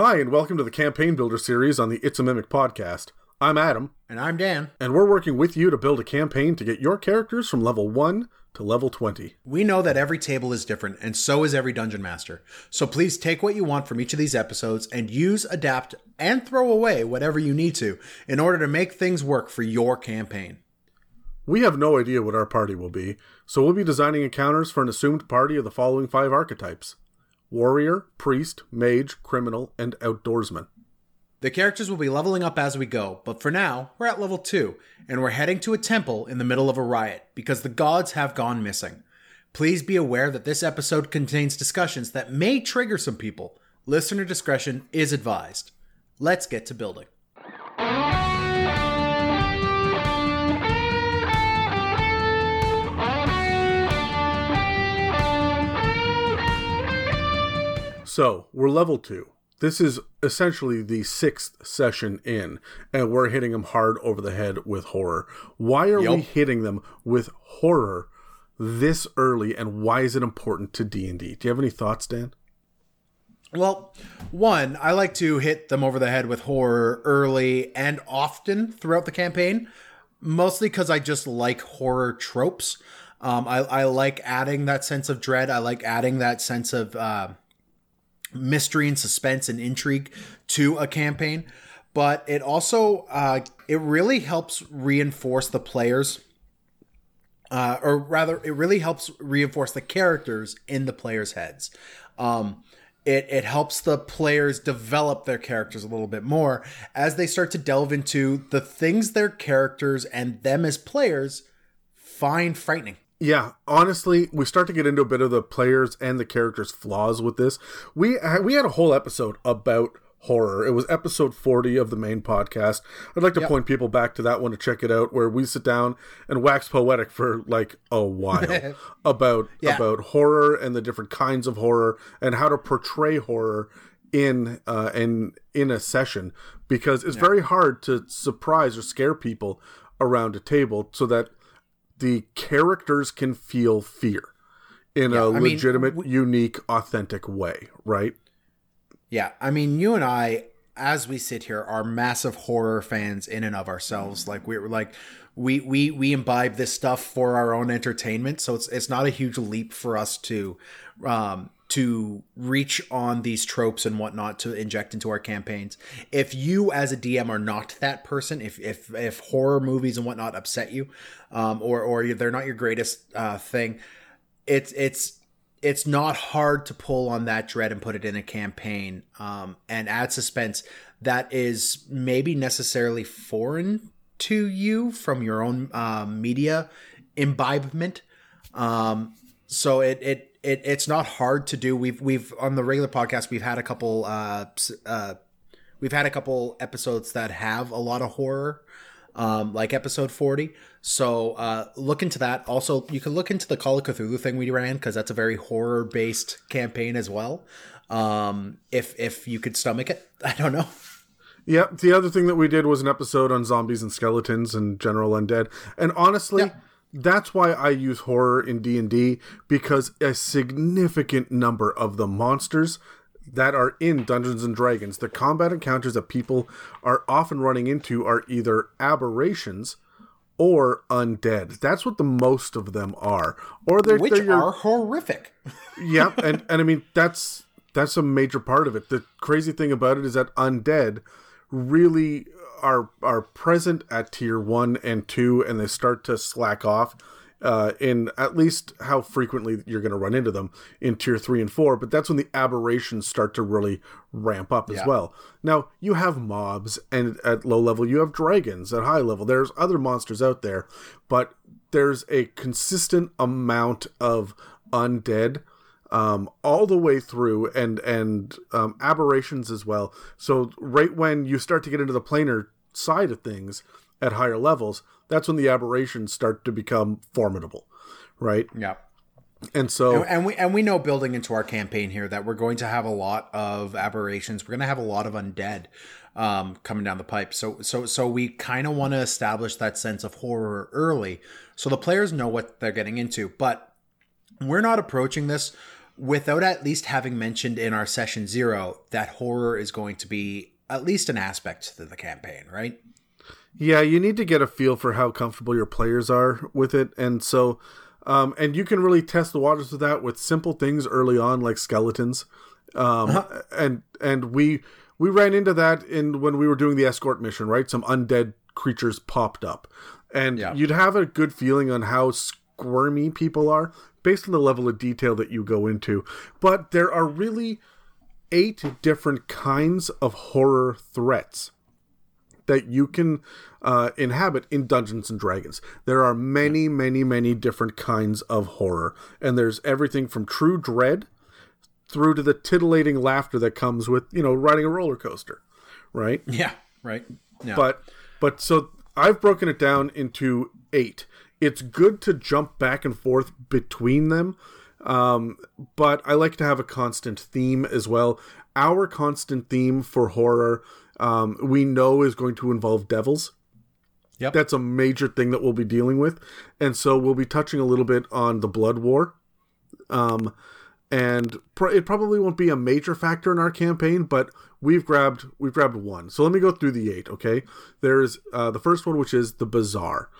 Hi, and welcome to the Campaign Builder series on the It's a Mimic podcast. I'm Adam, And I'm Dan. and we're working with you to build a campaign to get your characters from level 1 to level 20. We know that every table is different, and so is every dungeon master. So please take what you want from each of these episodes and use, adapt, and throw away whatever you need to in order to make things work for your campaign. We have no idea what our party will be, so we'll be designing encounters for an assumed party of the following five archetypes Warrior, Priest, Mage, Criminal, and Outdoorsman. The characters will be leveling up as we go, but for now, we're at level 2, and we're heading to a temple in the middle of a riot because the gods have gone missing. Please be aware that this episode contains discussions that may trigger some people. Listener discretion is advised. Let's get to building. So, we're level 2. This is essentially the sixth session in, and we're hitting them hard over the head with horror. Why are we hitting them with horror this early, and why is it important to D&D? Do you have any thoughts, Dan? Well, one, I like to hit them over the head with horror early and often throughout the campaign, mostly because I just like horror tropes. Um, I, I like adding that sense of dread. I like adding that sense of uh, mystery and suspense and intrigue to a campaign. But it also uh, it really helps reinforce the players uh, or rather, it really helps reinforce the characters in the players' heads. Um, it, it helps the players develop their characters a little bit more as they start to delve into the things their characters and them as players find frightening. Yeah, honestly, we start to get into a bit of the players and the characters' flaws with this. We we had a whole episode about horror. It was episode 40 of the main podcast. I'd like to point people back to that one to check it out where we sit down and wax poetic for like a while about Yeah. about horror and the different kinds of horror and how to portray horror in uh in in a session because it's very hard to surprise or scare people around a table so that the characters can feel fear in a I mean, legitimate, unique, authentic way, right? Yeah, I mean, you and I, as we sit here, are massive horror fans in and of ourselves. Like we're like, we we we imbibe this stuff for our own entertainment. So it's it's not a huge leap for us to, um, to reach on these tropes and whatnot to inject into our campaigns. If you, as a DM, are not that person, if if if horror movies and whatnot upset you, um, or or they're not your greatest uh, thing, it's it's it's not hard to pull on that dread and put it in a campaign um, and add suspense that is maybe necessarily foreign to you from your own um, media imbibement. Um, so it, it it it's not hard to do. We've we've on the regular podcast we've had a couple uh, uh, we've had a couple episodes that have a lot of horror um, like episode 40. So uh, look into that. Also, you can look into the Call of Cthulhu thing we ran because that's a very horror based campaign as well. Um, if if you could stomach it, I don't know. Yeah. The other thing that we did was an episode on zombies and skeletons and general undead. And honestly, Yeah. that's why I use horror in D&D because a significant number of the monsters that are in Dungeons and Dragons, the combat encounters that people are often running into are either aberrations or undead. That's what the most of them are. Or they're, Which they're your, are horrific. yeah, and and I mean that's that's a major part of it. The crazy thing about it is that undead really are are present at tier one and two, and they start to slack off uh, in at least how frequently you're going to run into them in tier three and four. But that's when the aberrations start to really ramp up as Yeah. well. Now you have mobs, and at low level you have dragons. At high level, there's other monsters out there, but there's a consistent amount of undead um, all the way through and and um, aberrations as well. So right when you start to get into the planar side of things at higher levels, that's when the aberrations start to become formidable, right? Yeah. And so And we and we know building into our campaign here that we're going to have a lot of aberrations. We're going to have a lot of undead um, coming down the pipe. So so so we kind of want to establish that sense of horror early, so the players know what they're getting into. But we're not approaching this without at least having mentioned in our session zero that horror is going to be at least an aspect to the campaign, right? Yeah, you need to get a feel for how comfortable your players are with it, and so, um, and you can really test the waters with that with simple things early on, like skeletons, um, uh-huh. and and we we ran into that in when we were doing the escort mission, right? Some undead creatures popped up, and yeah. you'd have a good feeling on how squirmy people are based on the level of detail that you go into. But there are really eight different kinds of horror threats that you can uh, inhabit in Dungeons and Dragons. There are many, many, many different kinds of horror, and there's everything from true dread through to the titillating laughter that comes with you know riding a roller coaster, right? Yeah, right. Yeah. But but so I've broken it down into eight. It's good to jump back and forth between them, um, but I like to have a constant theme as well. Our constant theme for horror, um, we know, is going to involve devils. Yep. That's a major thing that we'll be dealing with. And so we'll be touching a little bit on the Blood War. Um, and pr- it probably won't be a major factor in our campaign, but we've grabbed we've grabbed one. So let me go through the eight. Okay, there's uh, the first one, which is the bizarre.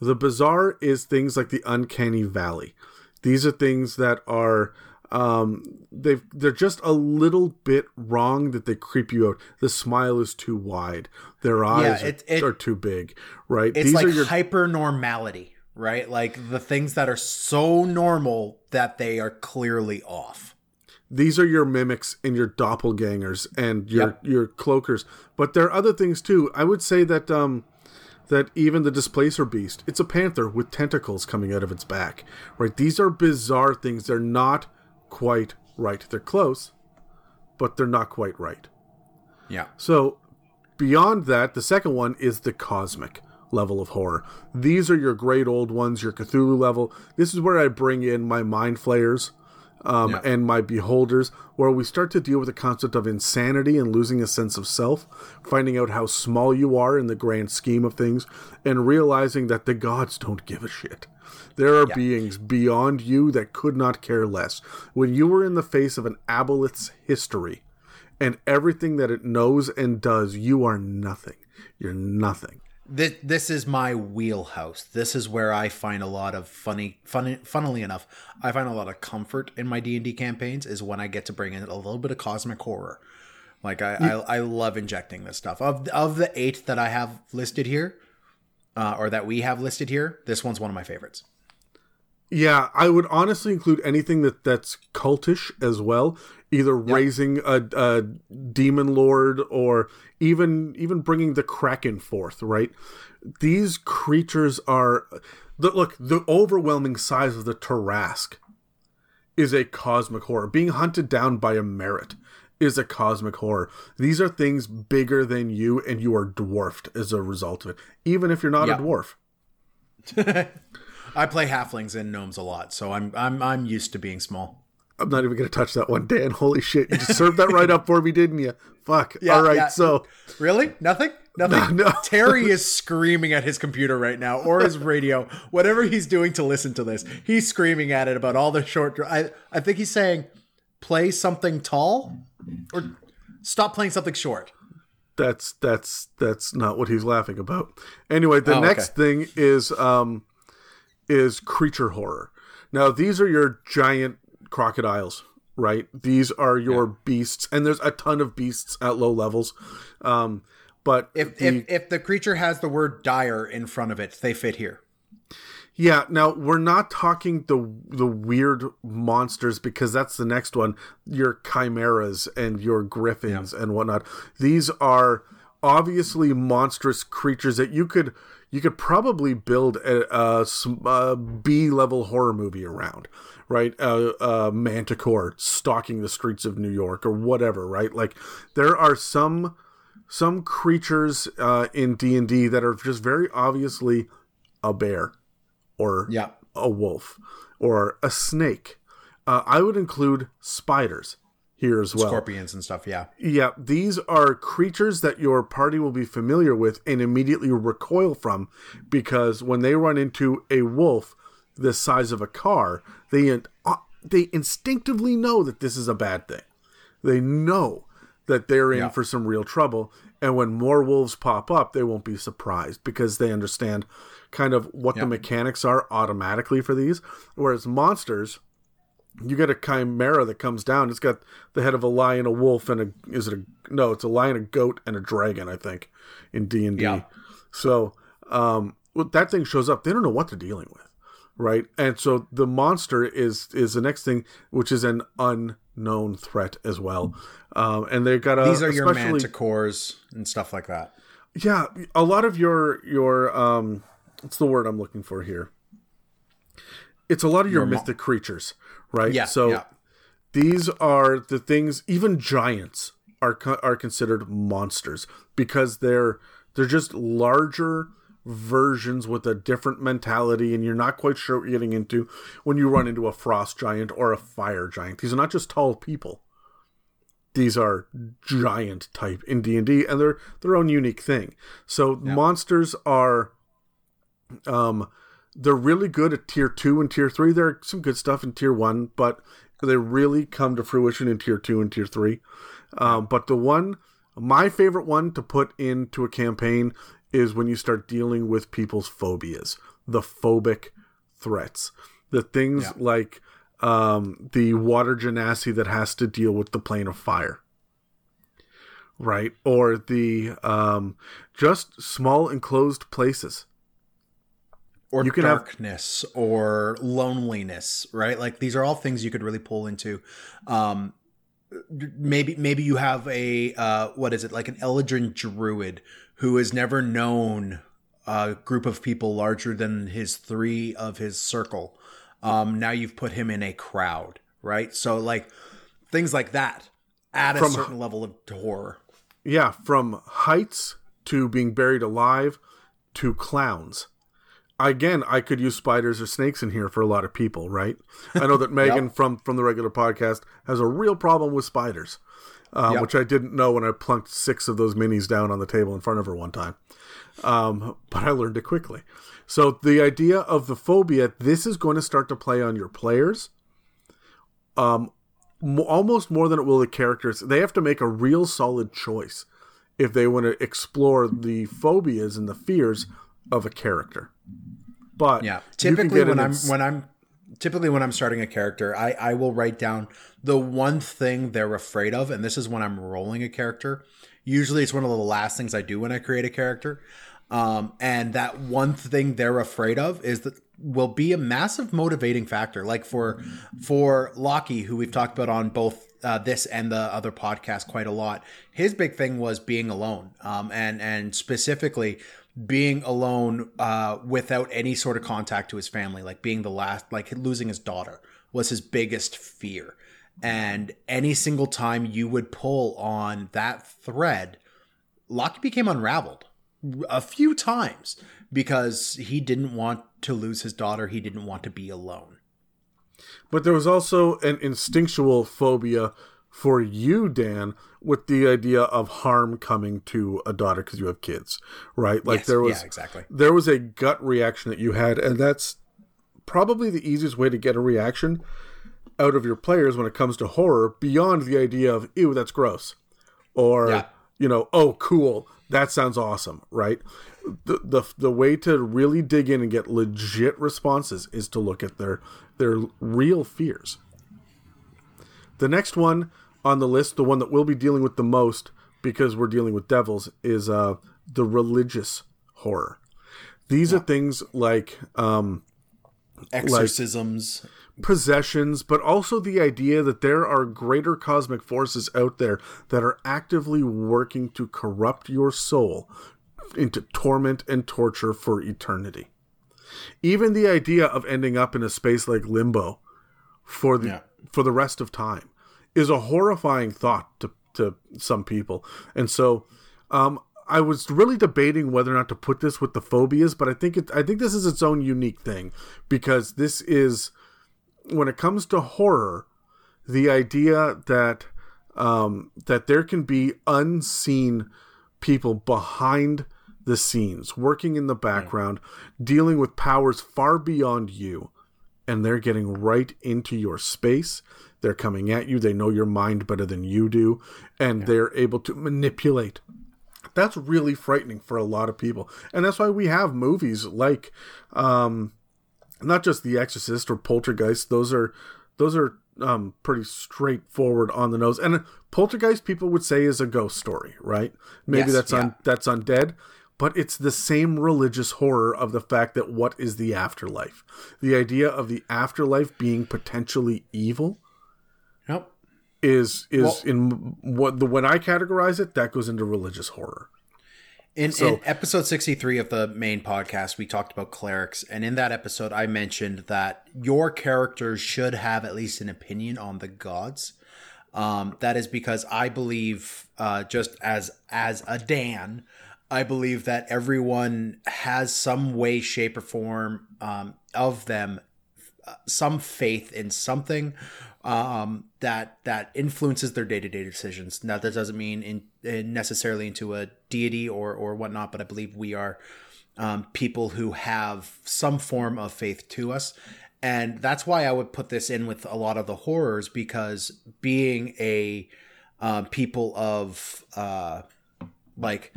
The bizarre is things like the uncanny valley. These are things that are um, they they're just a little bit wrong that they creep you out. The smile is too wide. Their eyes yeah, it, are, it, are, too big. Right. It's These like your... hyper normality. Right. Like the things that are so normal that they are clearly off these are your mimics and your doppelgangers and your yep. your cloakers but there are other things too i would say that um that even the displacer beast it's a panther with tentacles coming out of its back right these are bizarre things they're not quite right. They're close but they're not quite right. Yeah. So beyond that the second one is the cosmic level of horror. These are your great old ones your cthulhu level. This is where i bring in my mind flayers um, yeah. and my beholders, where we start to deal with the concept of insanity and losing a sense of self, finding out how small you are in the grand scheme of things, and realizing that the gods don't give a shit. There are yeah. beings beyond you that could not care less. When you were in the face of an aboleth's history and everything that it knows and does, you are nothing. You're nothing this this is my wheelhouse. This is where I find a lot of funny, funny, funnily enough, I find a lot of comfort in my D and D campaigns. Is when I get to bring in a little bit of cosmic horror. Like I, yeah. I, I, love injecting this stuff. Of of the eight that I have listed here, uh, or that we have listed here, this one's one of my favorites. Yeah, I would honestly include anything that that's cultish as well. Either yep. raising a, a demon lord or even even bringing the kraken forth. Right, these creatures are the, look the overwhelming size of the Tarrasque is a cosmic horror. Being hunted down by a marut is a cosmic horror. These are things bigger than you, and you are dwarfed as a result of it. Even if you're not yep. a dwarf. I play halflings and gnomes a lot, so I'm I'm I'm used to being small. I'm not even going to touch that one, Dan. Holy shit. You just served that right up for me, didn't you? Fuck. Yeah, All right, yeah. so. Really? Nothing? Nothing? No, no. Terry is screaming at his computer right now or his radio, whatever he's doing to listen to this. He's screaming at it about all the short. I, I think he's saying, play something tall or stop playing something short. That's that's that's not what he's laughing about. Anyway, the oh, next okay. thing is um is creature horror. Now, these are your giant crocodiles, right? These are your yeah. beasts, and there's a ton of beasts at low levels. Um, but if, the, if if the creature has the word dire in front of it, they fit here. Yeah, now we're not talking the the weird monsters because that's the next one. Your chimeras and your griffins yeah. and whatnot. These are obviously monstrous creatures that you could you could probably build a, a, a B level horror movie around, right? A, a manticore stalking the streets of New York or whatever, right? Like there are some some creatures uh, in D and D that are just very obviously a bear or yeah. a wolf or a snake. Uh, I would include spiders here as well. Scorpions and stuff, yeah. Yeah, these are creatures that your party will be familiar with and immediately recoil from because when they run into a wolf the size of a car, they uh, they instinctively know that this is a bad thing. They know that they're in Yeah. for some real trouble. And when more wolves pop up, they won't be surprised because they understand kind of what Yeah. the mechanics are automatically for these. Whereas monsters, you get a chimera that comes down. It's got the head of a lion, a wolf, and a is it a no? It's a lion, a goat, and a dragon. I think in D and D. Yeah. So um, when that thing shows up, they don't know what they're dealing with, right? And so the monster is is the next thing, which is an unknown threat as well. Um, and they've got a These are your manticores and stuff like that. yeah, a lot of your your um, what's the word I'm looking for here? It's a lot of your, Your mythic creatures, right? Yeah. So yeah. these are the things. Even giants are are considered monsters because they're they're just larger versions with a different mentality, and you're not quite sure what you're getting into when you run into a frost giant or a fire giant. These are not just tall people. These are giant type in D and D, and they're their own unique thing. So monsters are, um, they're really good at tier two and tier three. There are some good stuff in tier one, but they really come to fruition in tier two and tier three. Um, but the one, my favorite one to put into a campaign is when you start dealing with people's phobias, the phobic threats, the things Yeah. like um, the water genasi that has to deal with the plane of fire. Right, or the um, just small enclosed places. Or You can have- darkness or loneliness right? Like these are all things you could really pull into. Um maybe maybe you have a uh what is it? Like an eladrin druid who has never known a group of people larger than his three of his circle. Um now you've put him in a crowd right? So like things like that add a certain level of horror. Yeah, from heights to being buried alive to clowns. Again, I could use spiders or snakes in here for a lot of people, right? I know that Megan from from the regular podcast has a real problem with spiders, um, Yep. which I didn't know when I plunked six of those minis down on the table in front of her one time. Um, but I learned it quickly. So the idea of the phobia, this is going to start to play on your players um, mo- almost more than it will the characters. They have to make a real solid choice if they want to explore the phobias and the fears of a character. But Yeah. Typically when I'm when I'm typically when I'm starting a character, I I will write down the one thing they're afraid of and this is when I'm rolling a character. Usually it's one of the last things I do when I create a character. Um and that one thing they're afraid of is that will be a massive motivating factor like for for Lockie who we've talked about on both uh, this and the other podcast quite a lot. His big thing was being alone, um, and and specifically being alone uh, without any sort of contact to his family, like being the last, like losing his daughter was his biggest fear. And any single time you would pull on that thread, Lockie became unraveled a few times because he didn't want to lose his daughter. He didn't want to be alone. But there was also an instinctual phobia for you, Dan, with the idea of harm coming to a daughter because you have kids, right? Like Yes, there was yeah, exactly. there was a gut reaction that you had, and that's probably the easiest way to get a reaction out of your players when it comes to horror, beyond the idea of "ew, that's gross," or Yeah. you know, "oh, cool, that sounds awesome," right? The, the the way to really dig in and get legit responses is to look at their their real fears. The next one on the list, the one that we'll be dealing with the most because we're dealing with devils, is uh, the religious horror. These are things like um, Exorcisms. possessions, but also the idea that there are greater cosmic forces out there that are actively working to corrupt your soul into torment and torture for eternity. Even the idea of ending up in a space like limbo for the Yeah. for the rest of time is a horrifying thought to to some people. And so um I was really debating whether or not to put this with the phobias, but I think it I think this is its own unique thing because this is when it comes to horror, the idea that um, that there can be unseen people behind the scenes, working in the background, dealing with powers far beyond you, and they're getting right into your space. They're coming at you. They know your mind better than you do, and yeah. they're able to manipulate. That's really frightening for a lot of people, and that's why we have movies like, um, not just The Exorcist or Poltergeist. Those are those are um, pretty straightforward on the nose. And Poltergeist, people would say, is a ghost story, right? Maybe yes, that's yeah. on that's undead, but it's the same religious horror of the fact that what is the afterlife? The idea of the afterlife being potentially evil. Yep. Is is well, in what the when I categorize it, that goes into religious horror. In, so, in, episode 63 of the main podcast, we talked about clerics. And in that episode, I mentioned that your characters should have at least an opinion on the gods. Um, that is because I believe, uh, just as as a Dan, I believe that everyone has some way, shape, or form um, of them, uh, some faith in something um, that that influences their day to day decisions. Now that doesn't mean in, in, necessarily into a deity or or whatnot, but I believe we are um, people who have some form of faith to us, and that's why I would put this in with a lot of the horrors because being a uh, people of uh, like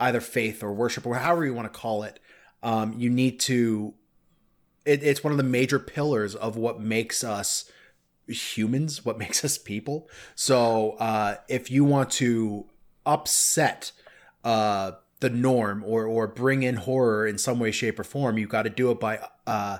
either faith or worship or however you want to call it, um, you need to. It, it's one of the major pillars of what makes us humans, what makes us people. So uh, if you want to upset uh, the norm or or bring in horror in some way, shape, or form, you got to do it by uh,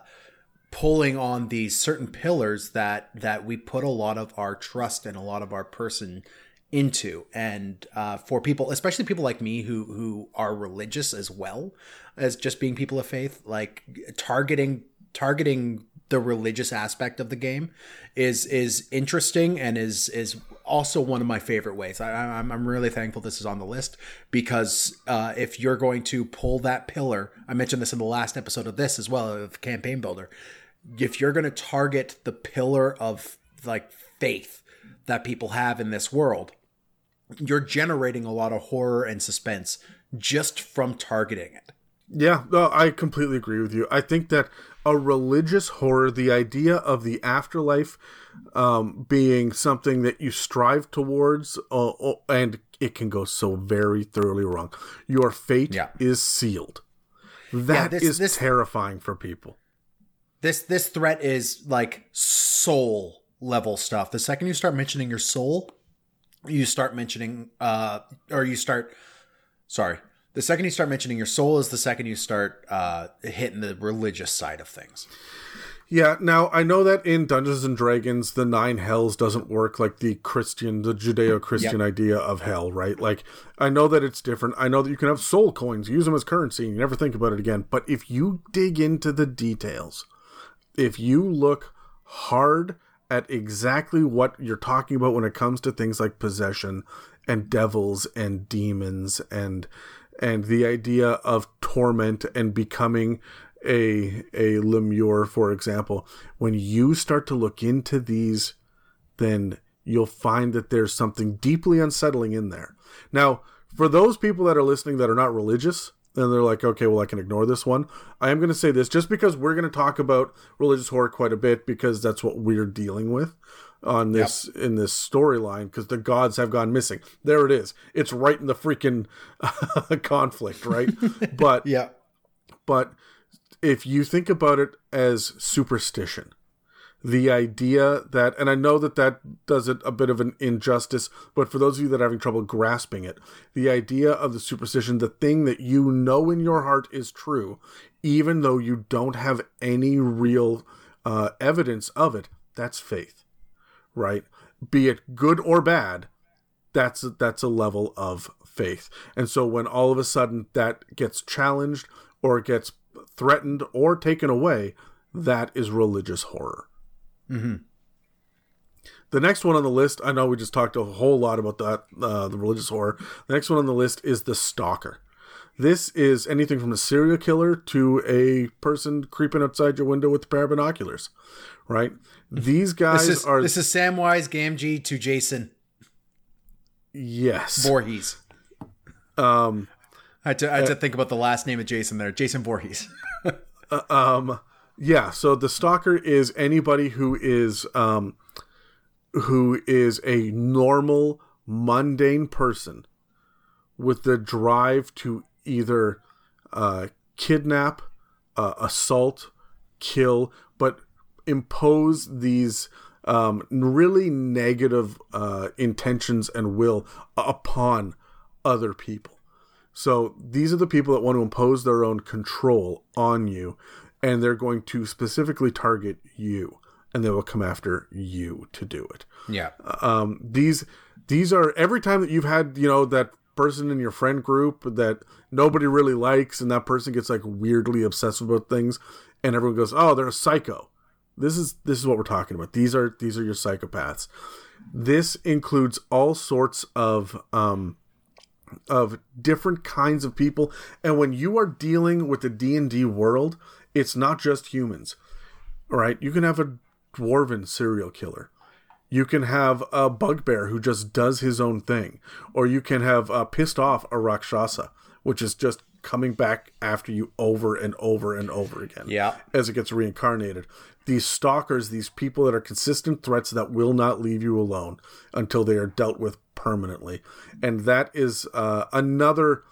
pulling on these certain pillars that that we put a lot of our trust and a lot of our person into and uh, for people especially people like me who who are religious as well as just being people of faith like targeting targeting the religious aspect of the game is is interesting and is is also one of my favorite ways. I, am I'm, really thankful this is on the list because uh, if you're going to pull that pillar, I mentioned this in the last episode of this as well of campaign builder. If you're going to target the pillar of like faith that people have in this world, you're generating a lot of horror and suspense just from targeting it. Yeah, no, I completely agree with you. I think that a religious horror, the idea of the afterlife um, being something that you strive towards, uh, uh, and it can go so very thoroughly wrong. Your fate yeah. is sealed. That yeah, this, is this, terrifying for people. This this threat is like soul level stuff. The second you start mentioning your soul, you start mentioning, uh, or you start. Sorry, the second you start mentioning your soul is the second you start uh, hitting the religious side of things. Yeah, now I know that in Dungeons and Dragons, the nine hells doesn't work like the Christian, the Judeo Christian yep. idea of hell, right? Like, I know that it's different. I know that you can have soul coins, use them as currency, and you never think about it again. But if you dig into the details, if you look hard at exactly what you're talking about when it comes to things like possession and devils and demons and and the idea of torment and becoming a a lemure for example when you start to look into these then you'll find that there's something deeply unsettling in there. Now for those people that are listening that are not religious and they're like okay well i can ignore this one. I am going to say this just because we're going to talk about religious horror quite a bit because that's what we're dealing with on this yep. in this storyline because the gods have gone missing. There it is. It's right in the freaking conflict, right? but yeah, but if you think about it as superstition, the idea that, and I know that that does it a bit of an injustice, but for those of you that are having trouble grasping it, the idea of the superstition, the thing that you know in your heart is true, even though you don't have any real uh, evidence of it, that's faith right? Be it good or bad, that's that's a level of faith. And so when all of a sudden that gets challenged or gets threatened or taken away, that is religious horror. Mm-hmm. The next one on the list, I know we just talked a whole lot about that, uh, the religious horror. The next one on the list is the stalker. This is anything from a serial killer to a person creeping outside your window with a pair of binoculars, right? These guys this is, are. This is Samwise Gamgee to Jason. Yes. Voorhees. Um, I had to, I had to uh, think about the last name of Jason there. Jason Voorhees. uh, um, Yeah, so the stalker is anybody who is um who is a normal mundane person with the drive to either uh, kidnap, uh, assault, kill, but impose these um, really negative uh, intentions and will upon other people. So these are the people that want to impose their own control on you, and they're going to specifically target you, and they will come after you to do it. Yeah. Um, these these are every time that you've had you know that person in your friend group that nobody really likes, and that person gets like weirdly obsessed about things, and everyone goes, "Oh, they're a psycho." This is this is what we're talking about. These are these are your psychopaths. This includes all sorts of um, of different kinds of people, and when you are dealing with the D and D world, it's not just humans. All right, you can have a dwarven serial killer. You can have a bugbear who just does his own thing, or you can have uh, pissed off a rakshasa, which is just coming back after you over and over and over again. Yeah. As it gets reincarnated. These stalkers, these people that are consistent threats that will not leave you alone until they are dealt with permanently. And that is uh, another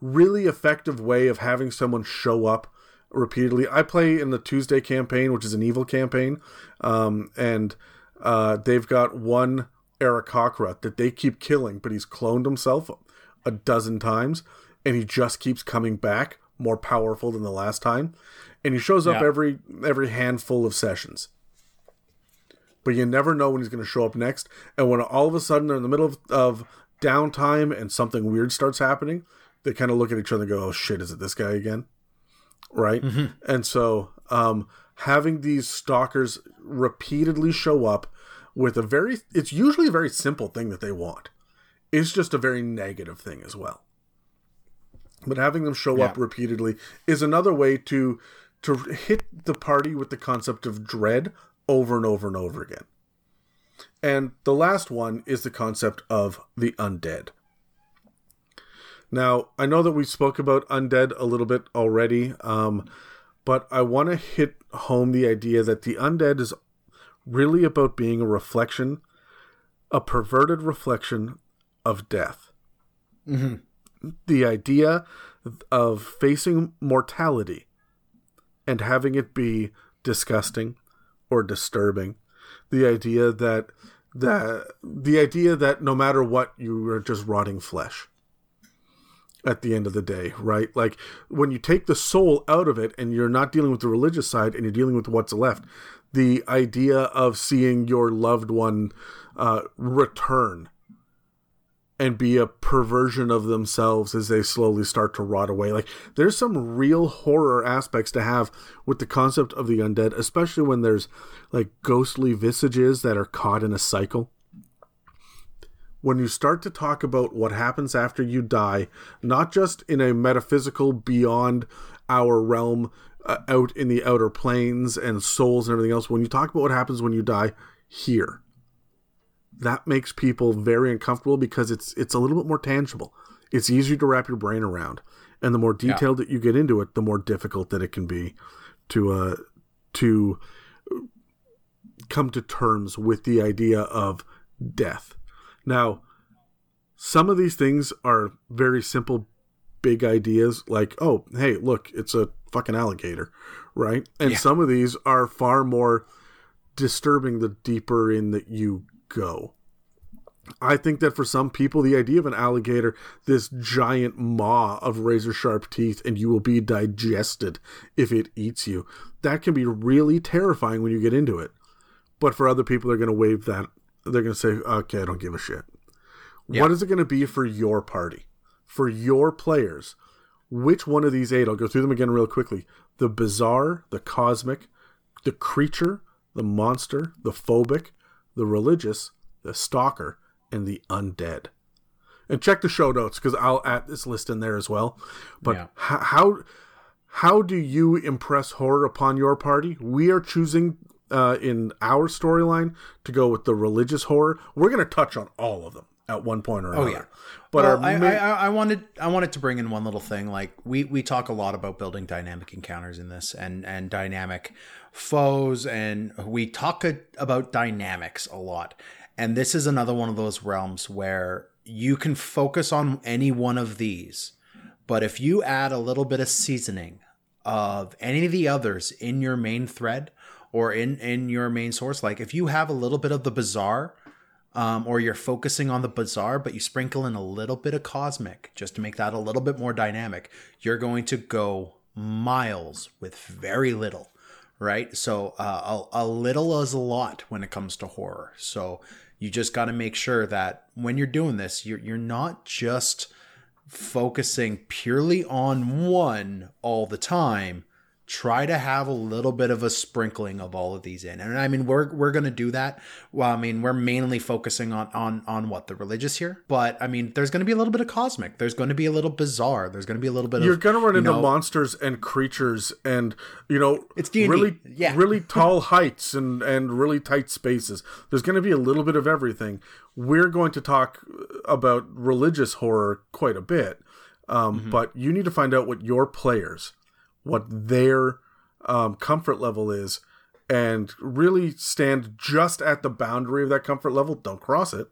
really effective way of having someone show up repeatedly. I play in the Tuesday campaign, which is an evil campaign, um, and uh, they've got one Eric Aarakocra that they keep killing, but he's cloned himself a dozen times, and he just keeps coming back more powerful than the last time, and he shows up Yeah. every every handful of sessions. But you never know when he's going to show up next, and when all of a sudden they're in the middle of, of downtime and something weird starts happening, they kind of look at each other and go, "Oh shit, is it this guy again?" Right? And so, um, having these stalkers repeatedly show up with a very, it's usually a very simple thing that they want. It's just a very negative thing as well. But having them show up repeatedly is another way to to hit the party with the concept of dread over and over and over again. And the last one is the concept of the undead. Now, I know that we spoke about undead a little bit already, um, but I want to hit home the idea that the undead is really about being a reflection, a perverted reflection of death. The idea of facing mortality and having it be disgusting or disturbing. The idea that that the idea that no matter what you are just rotting flesh at the end of the day, right? Like when you take the soul out of it and you're not dealing with the religious side and you're dealing with what's left, the idea of seeing your loved one uh, return and be a perversion of themselves as they slowly start to rot away. Like there's some real horror aspects to have with the concept of the undead, especially when there's like ghostly visages that are caught in a cycle when you start to talk about what happens after you die, not just in a metaphysical beyond our realm uh, out in the outer planes and souls and everything else, when you talk about what happens when you die here, that makes people very uncomfortable because it's it's a little bit more tangible. It's easier to wrap your brain around, and the more detailed that you get into it, the more difficult that it can be to uh to come to terms with the idea of death. Now, some of these things are very simple, big ideas, like, oh, hey, look, it's a fucking alligator, right? And Yeah. some of these are far more disturbing the deeper in that you go. I think that for some people, the idea of an alligator, this giant maw of razor sharp teeth, and you will be digested if it eats you, that can be really terrifying when you get into it. But for other people, they're going to wave that. They're going to say, okay, I don't give a shit. What is it going to be for your party? For your players? Which one of these eight? I'll go through them again real quickly. The bizarre, the cosmic, the creature, the monster, the phobic, the religious, the stalker, and the undead. And check the show notes because I'll add this list in there as well. But Yeah. how how do you impress horror upon your party? We are choosing uh, in our storyline to go with the religious horror. We're going to touch on all of them. At one point or oh, another. Oh yeah. But well, our I, ma- I, I wanted I wanted to bring in one little thing. Like we we talk a lot about building dynamic encounters in this, and and dynamic foes, and we talk a, about dynamics a lot. And this is another one of those realms where you can focus on any one of these, but if you add a little bit of seasoning of any of the others in your main thread or in in your main source, like if you have a little bit of the bizarre um, or you're focusing on the bizarre, but you sprinkle in a little bit of cosmic just to make that a little bit more dynamic, you're going to go miles with very little, right? So uh, a, a little is a lot when it comes to horror. So you just got to make sure that when you're doing this, you're you're not just focusing purely on one all the time try to have a little bit of a sprinkling of all of these in. And i mean we're we're going to do that. Well i mean we're mainly focusing on on on what the religious here? But i mean there's going to be a little bit of cosmic. There's going to be a little bizarre. There's going to be a little bit you're of going to run into know, monsters and creatures and you know It's D&D, really yeah. really tall heights and and really tight spaces. There's going to be a little bit of everything. We're going to talk about religious horror quite a bit um, Mm-hmm. but you need to find out what your players what their um, comfort level is and really stand just at the boundary of that comfort level don't cross it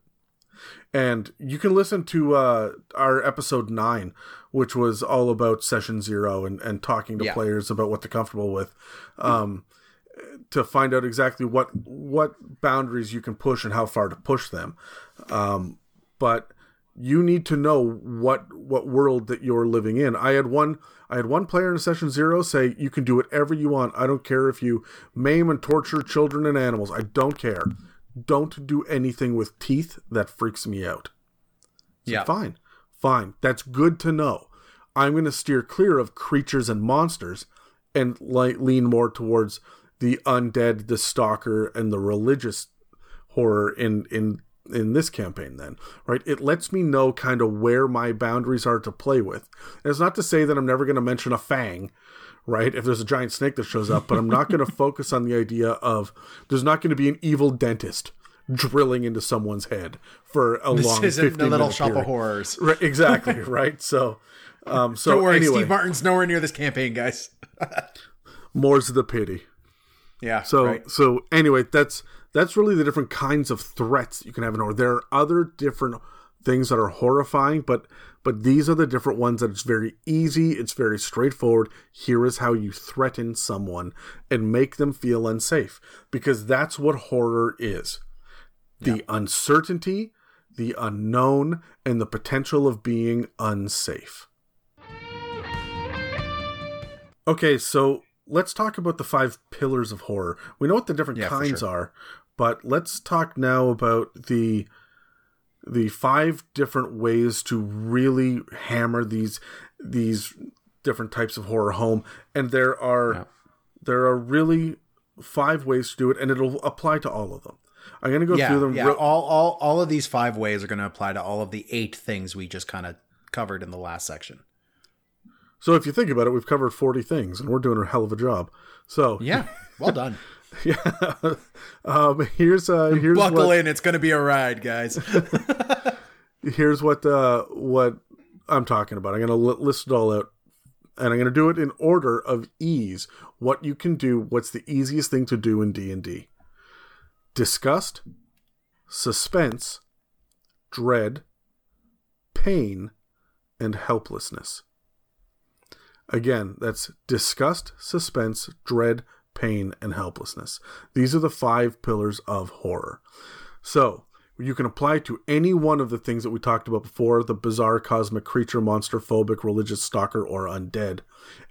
and you can listen to uh, our episode nine, which was all about session zero and, and talking to Yeah. players about what they're comfortable with, um, to find out exactly what what boundaries you can push and how far to push them. Um, but you need to know what what world that you're living in. I had one I had one player in session zero say you can do whatever you want. I don't care if you maim and torture children and animals. I don't care. Don't do anything with teeth. That freaks me out. yeah Fine. Fine. That's good to know. I'm going to steer clear of creatures and monsters and like lean more towards the undead, the stalker, and the religious horror in in in this campaign then right? It lets me know kind of where my boundaries are to play with. And it's not to say that i'm never going to mention a fang right if there's a giant snake that shows up but i'm not going to focus on the idea of there's not going to be an evil dentist drilling into someone's head for a long this long isn't 15 the little shop period. of horrors. Right, exactly right? So um so don't worry anyway. Steve martin's nowhere near this campaign guys. More's the pity. Yeah So right. so anyway, that's that's really the different kinds of threats you can have in horror. There are other different things that are horrifying, but but these are the different ones that it's very easy, it's very straightforward. Here is how you threaten someone and make them feel unsafe because that's what horror is. The uncertainty, the unknown, and the potential of being unsafe. Okay, so let's talk about the five pillars of horror. We know what the different Yeah, kinds sure. are, but let's talk now about the the five different ways to really hammer these these different types of horror home. And there are Yeah. there are really five ways to do it, and it'll apply to all of them. I'm gonna go yeah, through them. yeah. real- all, all, all of these five ways are going to apply to all of the eight things we just kind of covered in the last section. so if you think about it, we've covered 40 things, and we're doing a hell of a job. So Yeah, well done. yeah, um, here's uh, here's Buckle what, in; it's going to be a ride, guys. here's what uh what I'm talking about. I'm gonna li- list it all out, and I'm gonna do it in order of ease. What you can do. What's the easiest thing to do in D and D? Disgust, suspense, dread, pain, and helplessness. Again, that's disgust, suspense, dread, pain, and helplessness. These are the five pillars of horror. So, you can apply to any one of the things that we talked about before the bizarre cosmic creature, monster phobic, religious stalker, or undead.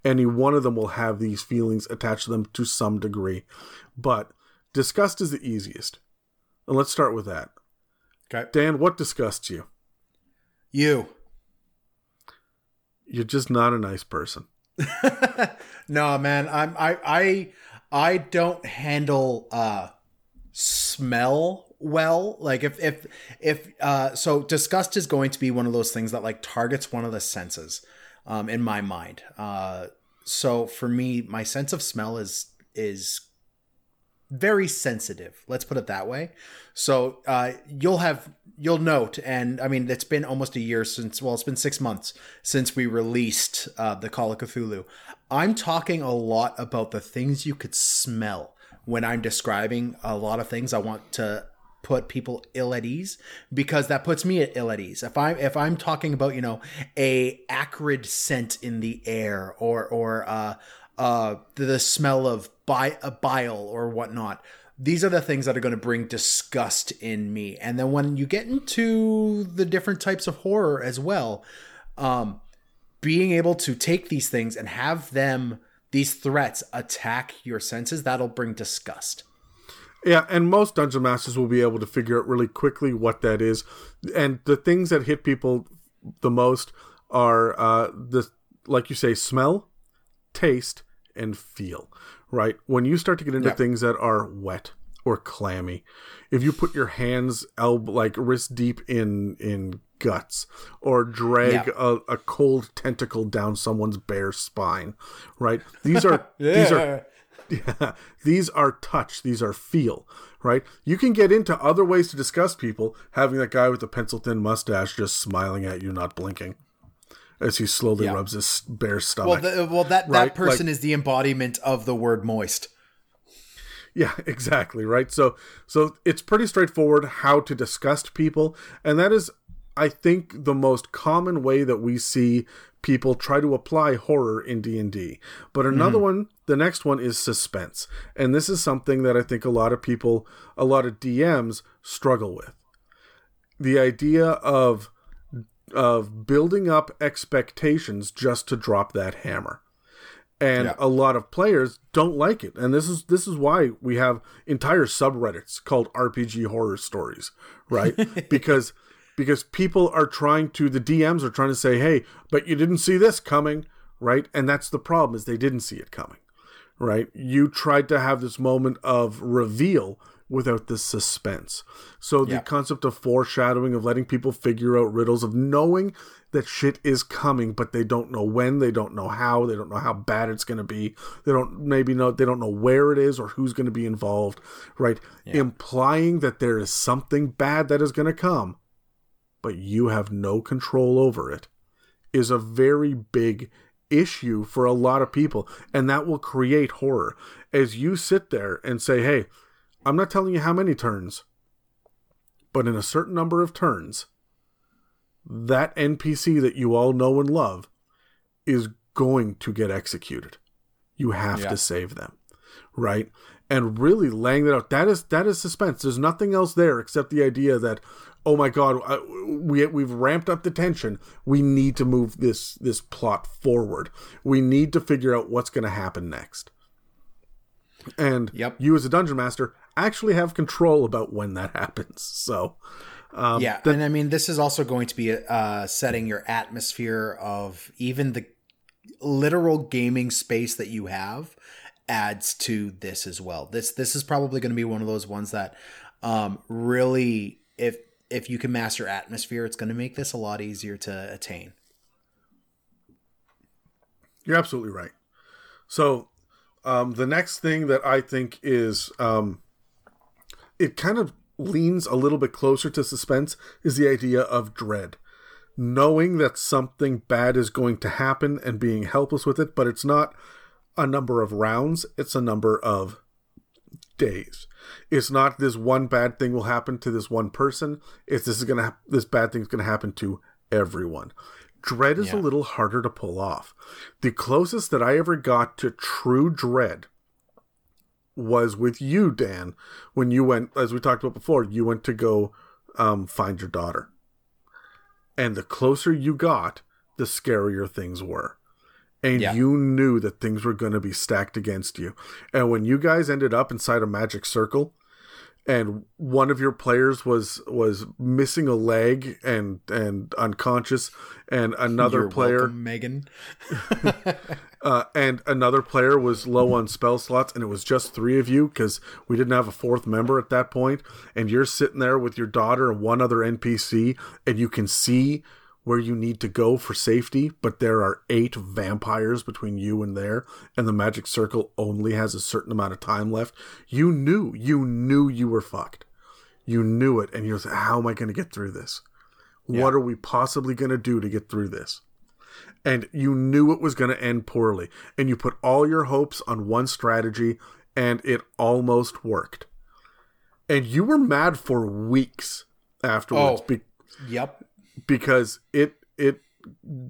Any one of them will have these feelings attached to them to some degree. But disgust is the easiest. And let's start with that. Okay, Dan, what disgusts you? you. You're just not a nice person. no, man, I'm I I I don't handle uh smell well. Like if if if uh so disgust is going to be one of those things that like targets one of the senses um in my mind. Uh so for me my sense of smell is is very sensitive let's put it that way so uh, you'll have you'll note, and I mean, it's been almost a year since, well, it's been six months since we released uh, the Call of Cthulhu. I'm talking a lot about the things you could smell when I'm describing a lot of things I want to put people ill at ease because that puts me at ill at ease. If I'm if I'm talking about you know a acrid scent in the air or or uh, uh, the smell of bi- a bile or whatnot, these are the things that are going to bring disgust in me. And then when you get into the different types of horror as well, um, being able to take these things and have them these threats attack your senses that'll bring disgust yeah, and most dungeon masters will be able to figure out really quickly what that is. And the things that hit people the most are uh, the like you say, smell, taste, and feel. Right when you start to get into yeah. things that are wet or clammy, if you put your hands elbow like wrist deep in in guts or drag yeah. a, a cold tentacle down someone's bare spine, right? These are yeah. these are yeah, these are touch, these are feel, right? You can get into other ways to discuss people, having that guy with the pencil thin mustache just smiling at you, not blinking, as he slowly yeah. rubs his bare stomach. Well, the, well that, right? that person like, is the embodiment of the word moist. Yeah, exactly, right? So so it's pretty straightforward how to disgust people, and that is I think the most common way that we see people try to apply horror in D&D. But another mm. one, the next one is suspense. And this is something that I think a lot of people, a lot of DMs struggle with. The idea of of building up expectations just to drop that hammer. And yeah. a lot of players don't like it. And this is this is why we have entire subreddits called RPG horror stories, right? because because people are trying to the DMs are trying to say, "Hey, but you didn't see this coming." Right? And that's the problem is they didn't see it coming. Right? You tried to have this moment of reveal without the suspense. So the concept of foreshadowing, of letting people figure out riddles, of knowing that shit is coming, but they don't know when, they don't know how, they don't know how bad it's going to be, they don't maybe know, they don't know where it is or who's going to be involved, right? Yeah. Implying that there is something bad that is going to come, but you have no control over it is a very big issue for a lot of people and that will create horror as you sit there and say hey i'm not telling you how many turns but in a certain number of turns that npc that you all know and love is going to get executed you have yeah. to save them right and really laying that out that is that is suspense there's nothing else there except the idea that oh my god, we we've ramped up the tension. We need to move this this plot forward. We need to figure out what's going to happen next. And yep. you as a dungeon master actually have control about when that happens. So um, yeah, the, and I mean this is also going to be uh, setting your atmosphere of even the literal gaming space that you have adds to this as well. This this is probably going to be one of those ones that um, really if if you can master atmosphere, it's going to make this a lot easier to attain. You're absolutely right. So, um, the next thing that I think is um, it kind of leans a little bit closer to suspense is the idea of dread. Knowing that something bad is going to happen and being helpless with it, but it's not a number of rounds, it's a number of days. It's not this one bad thing will happen to this one person. It's this is gonna this bad thing is gonna happen to everyone. Dread is yeah. a little harder to pull off. The closest that I ever got to true dread was with you, Dan, when you went, as we talked about before, you went to go um, find your daughter. And the closer you got, the scarier things were and yeah. you knew that things were going to be stacked against you. And when you guys ended up inside a magic circle and one of your players was was missing a leg and and unconscious and another You're player welcome, Megan. Uh, and another player was low on spell slots and it was just 3 of you cuz we didn't have a fourth member at that point and you're sitting there with your daughter and one other NPC and you can see where you need to go for safety, but there are eight vampires between you and there, and the magic circle only has a certain amount of time left. You knew, you knew you were fucked. you knew it and you're like, how am I going to get through this? What are we possibly going to do to get through this? And you knew it was going to end poorly. And you put all your hopes on one strategy and it almost worked. And you were mad for weeks afterwards Oh. be- Yep. Because it it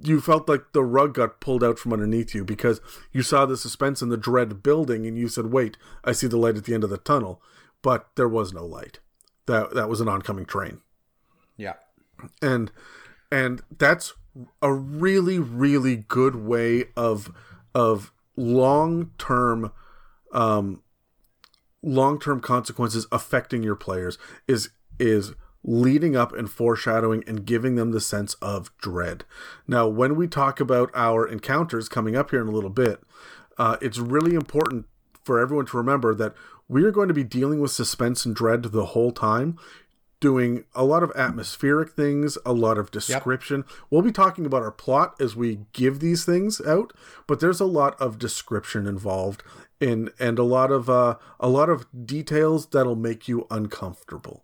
you felt like the rug got pulled out from underneath you because you saw the suspense and the dread building and you said wait i see the light at the end of the tunnel. But there was no light. That that was an oncoming train. Yeah. and and that's a really really good way of of long term um long term consequences affecting your players is is leading up and foreshadowing and giving them the sense of dread now when we talk about our encounters coming up here in a little bit uh, it's really important for everyone to remember that we are going to be dealing with suspense and dread the whole time doing a lot of atmospheric things, a lot of description. We'll be talking about our plot as we give these things out, but there's a lot of description involved in and a lot of uh, a lot of details that'll make you uncomfortable.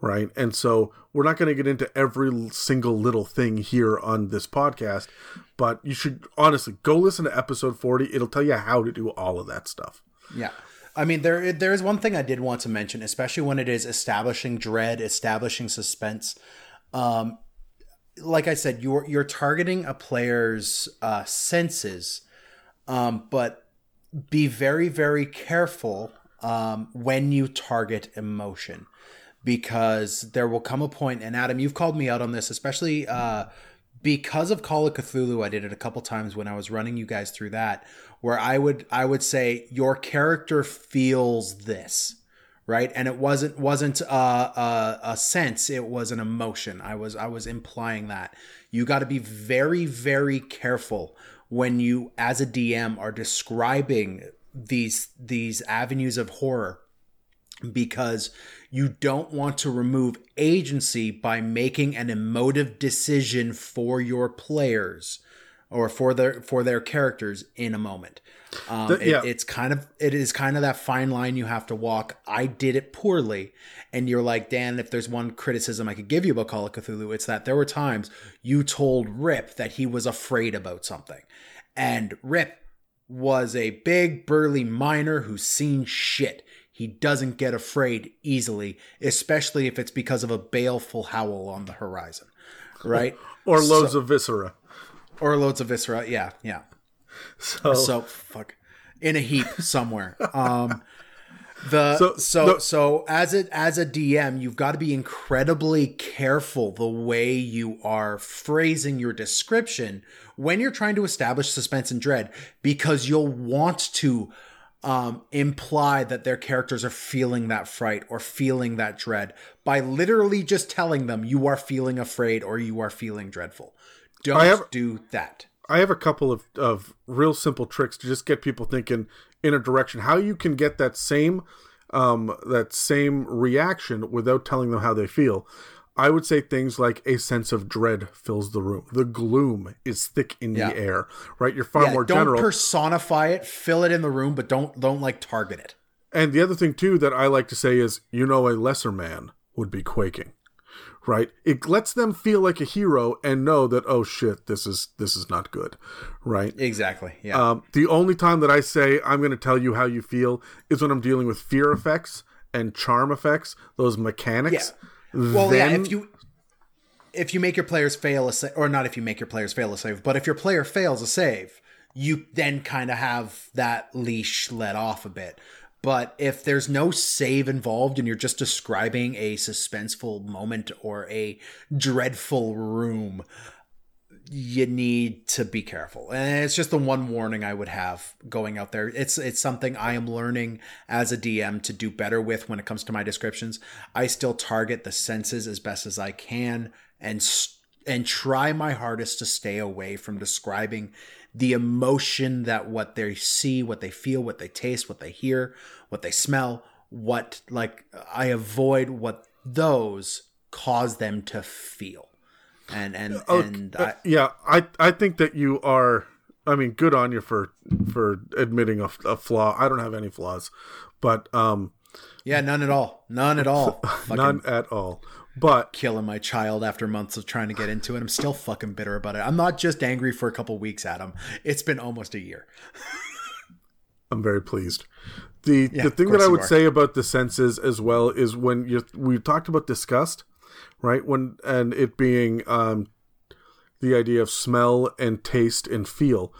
Right. And so we're not going to get into every single little thing here on this podcast, but you should honestly go listen to episode 40. It'll tell you how to do all of that stuff. Yeah. I mean, there there is one thing I did want to mention, especially when it is establishing dread, establishing suspense. Um, like I said, you're you're targeting a player's uh, senses, um, but be very very careful um, when you target emotion, because there will come a. And Adam, you've called me out on this, especially uh, because of Call of Cthulhu. I did it a couple times when I was running you guys through that, where I would I would say your character feels this right and it wasn't wasn't a, a, a sense it was an emotion i was i was implying that you got to be very very careful when you as a dm are describing these these avenues of horror because you don't want to remove agency by making an emotive decision for your players or for their for their characters in a moment. Um, The- it- yeah. it's kind of it is kind of that fine line you have to walk. I did it poorly, and you're like Dan. If there's one criticism I could give you about Call of Cthulhu, it's that there were times you told Rip that he was afraid about something, and Rip was a big burly miner who's seen shit. He doesn't get afraid easily, especially if it's because of a baleful howl on the horizon, right? Or loads of viscera. or loads of viscera. Yeah, yeah. So, So fuck in a heap somewhere. Um the So- so so, as a as a DM, you've got to be incredibly careful the way you are phrasing your description when you're trying to establish suspense and dread because you'll want to um, imply that their characters are feeling that fright or feeling that dread by literally just telling them you are feeling afraid or you are feeling dreadful. Don't have- do that. I have a couple of, of real simple tricks to just get people thinking in a direction. How you can get that same um, that same reaction without telling them how they feel. I would say things like a sense of dread fills the room. The gloom is thick in Yeah. the air. Right? You're far Yeah, more don't general. personify it, fill it in the room, but don't don't like target it. And the other thing too that I like to say is, you know, a lesser man would be quaking, right? It lets them feel like a hero and know that, oh shit, this is this is not good, right? Exactly. Yeah. Um, the only time that I say I'm going to tell you how you feel is when I'm dealing with fear effects and charm effects, those mechanics. Well, yeah. If you if you make your players fail a save, or not if you make your players fail a save, but if your player fails a save, you then kind of have that leash let off a bit. But if there's no save involved and you're just describing a suspenseful moment or a dreadful room, you need to be careful. And it's just the one warning I would have going out there. It's it's something I am learning as a DM to do better with when it comes to my descriptions. I still target the senses as best as I can and and try my hardest to stay away from describing the emotion that what they see, what they feel, what they taste, what they hear, what they smell, what like I avoid what those cause them to feel. And and and I, yeah, I I think that you are. I mean, good on you for for admitting a, a flaw. I don't have any flaws, but um, Yeah, none at all. None at all. Fucking None at all. But killing my child after months of trying to get into it. I'm still fucking bitter about it. I'm not just angry for a couple weeks Adam. It's been almost a year. I'm very pleased. The Yeah, the thing that I would say about the senses as well is when you we talked about disgust, right? When and it being um the idea of smell and taste and feel.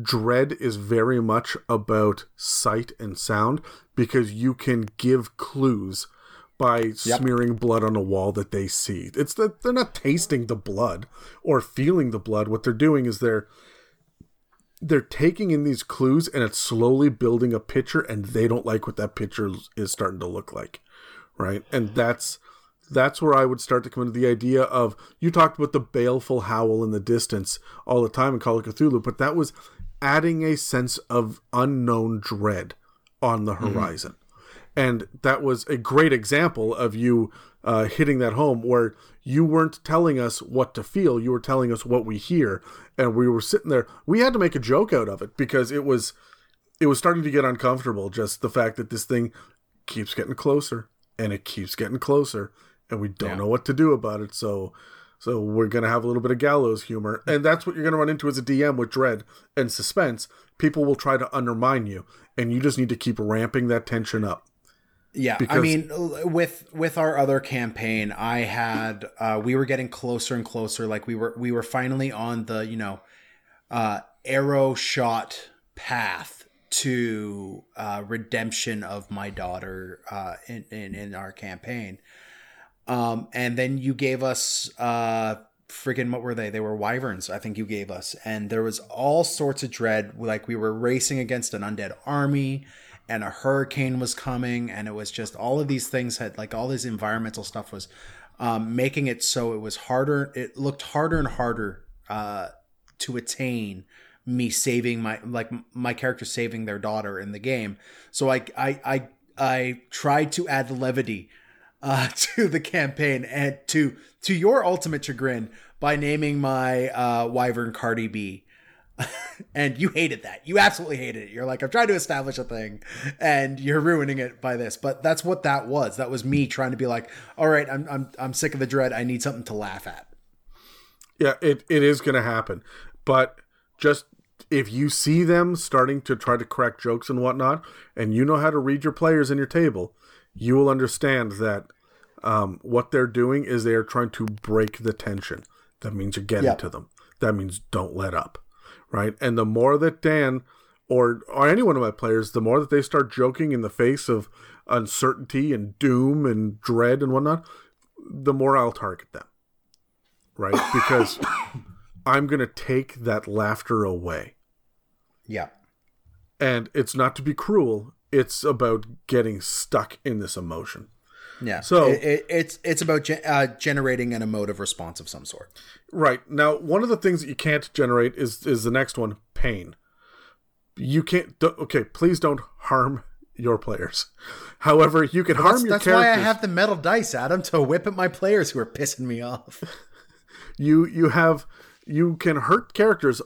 Dread is very much about sight and sound because you can give clues by smearing blood on a wall that they see. It's that they're not tasting the blood or feeling the blood. What they're doing is they're they're taking in these clues and it's slowly building a picture and they don't like what that picture is starting to look like right and that's that's where i would start to come into the idea of you talked about the baleful howl in the distance all the time in call of cthulhu but that was adding a sense of unknown dread on the horizon. And that was a great example of you uh, hitting that home where you weren't telling us what to feel. You were telling us what we hear. And we were sitting there we had to make a joke out of it because it was it was starting to get uncomfortable just the fact that this thing keeps getting closer and it keeps getting closer and we don't Yeah. know what to do about it so so we're gonna have a little bit of gallows humor and that's what you're gonna run into as a dm with dread and suspense people will try to undermine you and you just need to keep ramping that tension up Yeah, I mean, with with our other campaign, I had uh, we were getting closer and closer. Like we were we were finally on the you know uh, arrow shot path to uh, redemption of my daughter uh, in, in in our campaign. Um, and then you gave us uh friggin' what were they? They were wyverns, I think you gave us. And there was all sorts of dread. Like we were racing against an undead army and a hurricane was coming, and it was just all of these things had like all this environmental stuff was um, making it so it was harder. It looked harder and harder uh, to attain me saving my like my character saving their daughter in the game. So I I I, I tried to add levity uh, to the campaign and to to your ultimate chagrin by naming my uh, wyvern Cardi B. and you hated that. You absolutely hated it. You're like, I'm trying to establish a thing, and you're ruining it by this. But that's what that was. That was me trying to be like, all right, I'm I'm I'm sick of the dread. I need something to laugh at. Yeah, it, it is going to happen. But just if you see them starting to try to crack jokes and whatnot, and you know how to read your players in your table, you will understand that um, what they're doing is they are trying to break the tension. That means you're getting Yep. to them. That means don't let up. Right? And the more that Dan or or any one of my players, the more that they start joking in the face of uncertainty and doom and dread and whatnot, the more I'll target them. Right? Because I'm gonna take that laughter away. Yeah. And it's not to be cruel, it's about getting stuck in this emotion. Yeah. So- it, it, it's it's about ge- uh, generating an emotive response of some sort. Right. Now, one of the things that you can't generate is is the next one, pain. You can't okay, please don't harm your players. However, you can harm That's, your that's characters. That's why I have the metal dice, Adam, to whip at my players who are pissing me off. you you have you can hurt characters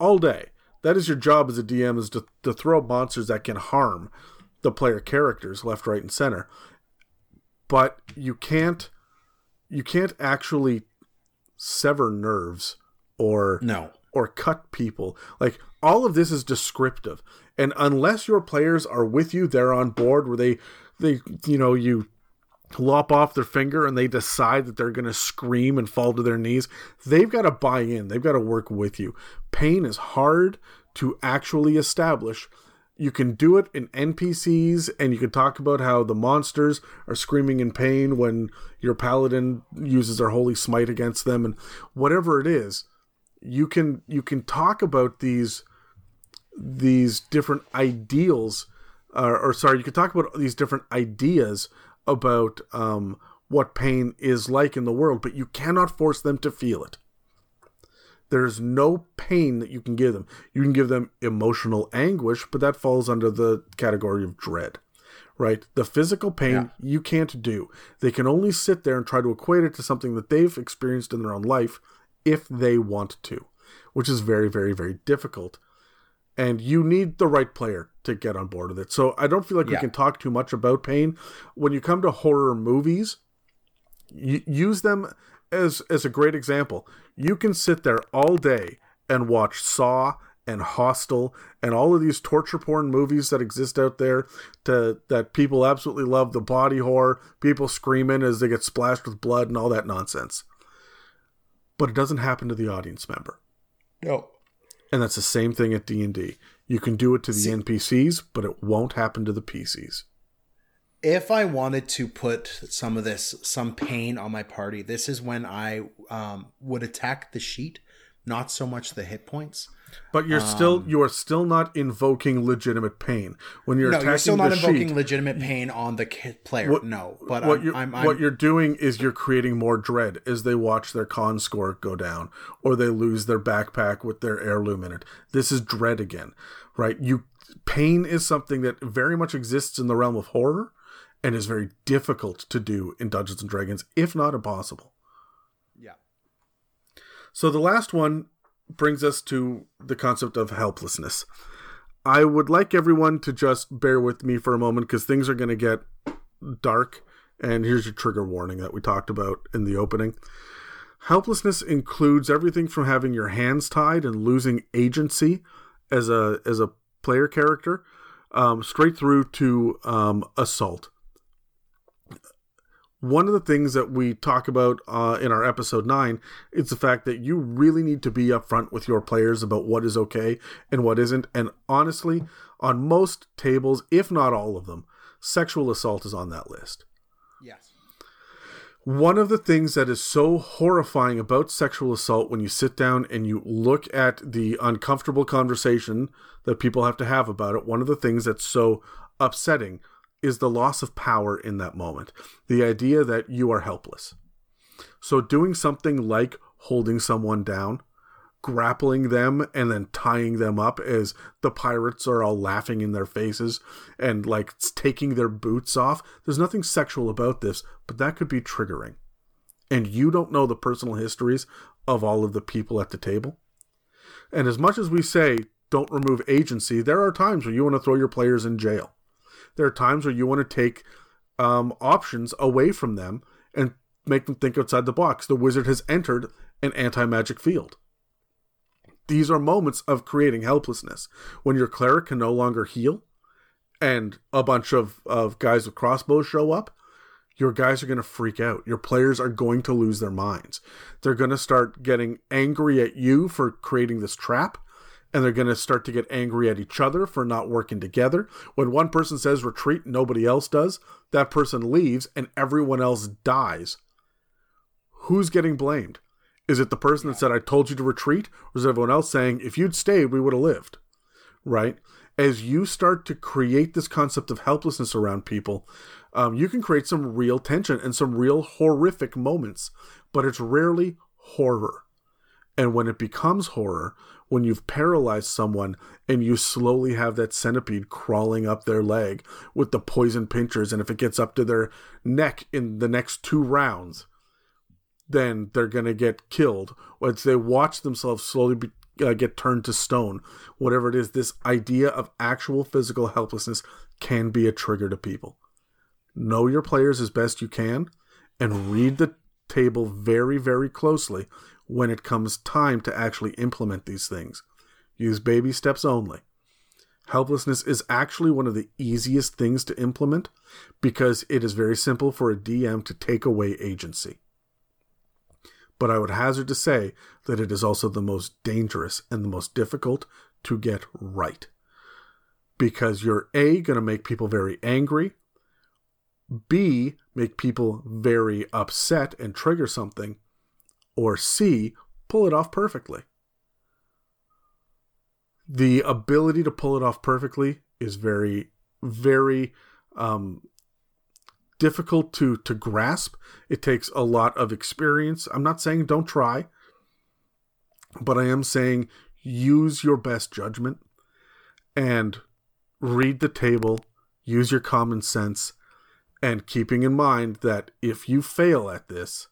all day. That is your job as a DM is to, to throw monsters that can harm the player characters left, right, and center. But you can't you can't actually sever nerves or No. or cut people. Like all of this is descriptive. And unless your players are with you, they're on board where they they you know, you lop off their finger and they decide that they're going to scream and fall to their knees, they've got to buy in. They've got to work with you. Pain is hard to actually establish. You can do it in NPCs and you can talk about how the monsters are screaming in pain when your paladin uses their holy smite against them and whatever it is. You can you can talk about these these different ideals uh, or sorry, you can talk about these different ideas about um, what pain is like in the world, but you cannot force them to feel it. There's no pain that you can give them. You can give them emotional anguish, but that falls under the category of dread, right? The physical pain Yeah. you can't do. They can only sit there and try to equate it to something that they've experienced in their own life if they want to, which is very, very, very difficult and you need the right player to get on board with it. So I don't feel like Yeah. we can talk too much about pain. When you come to horror movies, y- use them as as a great example. You can sit there all day and watch Saw and Hostel and all of these torture porn movies that exist out there to that people absolutely love the body horror, people screaming as they get splashed with blood and all that nonsense. But it doesn't happen to the audience member. No. And that's the same thing at D&D. You can do it to the See- NPCs, but it won't happen to the PCs. if I wanted to put some of this, some pain on my party, this is when I um, would attack the sheet, not so much the hit points. But you're still um, you are still not invoking legitimate pain when you're no, attacking you're still not invoking sheet. legitimate pain on the player. What- no, but what I'm, you're I'm, I'm, what you're doing is you're creating more dread as they watch their con score go down or they lose their backpack with their heirloom in it. This is dread again, right? You pain is something that very much exists in the realm of horror and is very difficult to do in Dungeons and Dragons, if not impossible. So the last one brings us to the concept of helplessness. I would like everyone to just bear with me for a moment because things are going to get dark. And here's your trigger warning that we talked about in the opening. Helplessness includes everything from having your hands tied and losing agency as a as a player character, um, straight through to um, assault one of the things that we talk about uh, in our episode 9 is the fact that you really need to be upfront with your players about what is okay and what isn't and honestly on most tables if not all of them sexual assault is on that list Yes. one of the things that is so horrifying about sexual assault when you sit down and you look at the uncomfortable conversation that people have to have about it, one of the things that's so upsetting is the loss of power in that moment. The idea that you are helpless. So, doing something like holding someone down, grappling them, and then tying them up as the pirates are all laughing in their faces and like taking their boots off. There's nothing sexual about this, but that could be triggering. And you don't know the personal histories of all of the people at the table. And as much as we say, don't remove agency, there are times where you want to throw your players in jail. There are times where you want to take um, options away from them and make them think outside the box. The wizard has entered an anti magic field. These are moments of creating helplessness. When your cleric can no longer heal and a bunch of, of guys with crossbows show up, your guys are going to freak out. Your players are going to lose their minds. They're going to start getting angry at you for creating this trap, and they're going to start to get angry at each other for not working together. When one person says retreat, nobody else does, that person leaves and everyone else dies. Who's getting blamed? Is it the person that said, I told you to retreat? Or is everyone else saying, if you'd stayed, we would have lived? Right? As you start to create this concept of helplessness around people, um, you can create some real tension and some real horrific moments, but it's rarely horror. And when it becomes horror, when you've paralyzed someone and you slowly have that centipede crawling up their leg with the poison pinchers, and if it gets up to their neck in the next two rounds, then they're going to get killed. Once they watch themselves slowly be, uh, get turned to stone, whatever it is, this idea of actual physical helplessness can be a trigger to people. Know your players as best you can and read the table very, very closely when it comes time to actually implement these things. Use baby steps only. Helplessness is actually one of the easiest things to implement because it is very simple for a DM to take away agency. But I would hazard to say that it is also the most dangerous and the most difficult to get right. Because you're A, going to make people very angry, B, make people very upset and trigger something, or C, pull it off perfectly. The ability to pull it off perfectly is very, very um, difficult to to grasp. It takes a lot of experience. I'm not saying don't try, but I am saying use your best judgment and read the table, use your common sense, and keeping in mind that if you fail at this,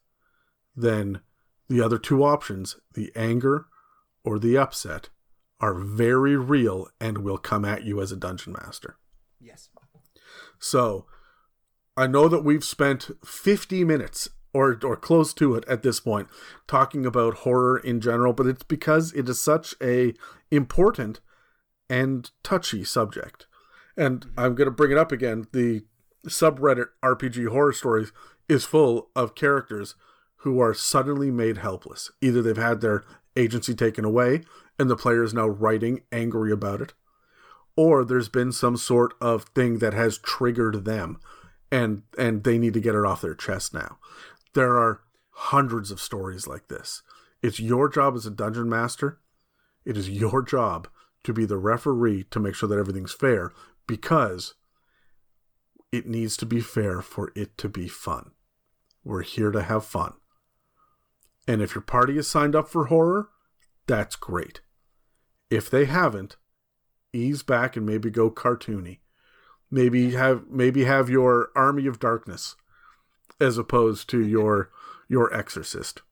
then the other two options, the anger or the upset, are very real and will come at you as a dungeon master. Yes. So I know that we've spent 50 minutes or or close to it at this point talking about horror in general, but it's because it is such a important and touchy subject. And mm-hmm. I'm going to bring it up again. The subreddit RPG horror stories is full of characters who are suddenly made helpless. Either they've had their agency taken away and the player is now writing angry about it, or there's been some sort of thing that has triggered them and and they need to get it off their chest now. There are hundreds of stories like this. It's your job as a dungeon master. It is your job to be the referee to make sure that everything's fair because it needs to be fair for it to be fun. We're here to have fun. And if your party is signed up for horror, that's great. If they haven't, ease back and maybe go cartoony. Maybe have maybe have your army of darkness as opposed to your your exorcist.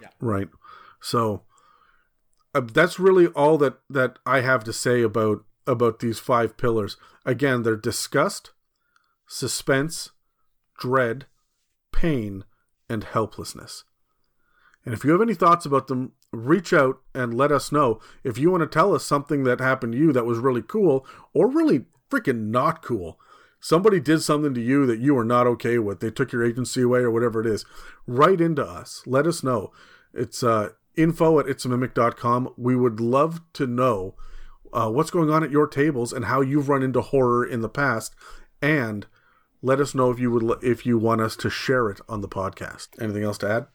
Yeah. Right. So uh, that's really all that that I have to say about about these five pillars. Again, they're disgust, suspense, dread, pain, and helplessness. And if you have any thoughts about them, reach out and let us know. If you want to tell us something that happened to you that was really cool or really freaking not cool, somebody did something to you that you were not okay with, they took your agency away or whatever it is, write into us. Let us know. It's uh, info at itsamimic.com. We would love to know uh, what's going on at your tables and how you've run into horror in the past. And let us know if you would if you want us to share it on the podcast. Anything else to add?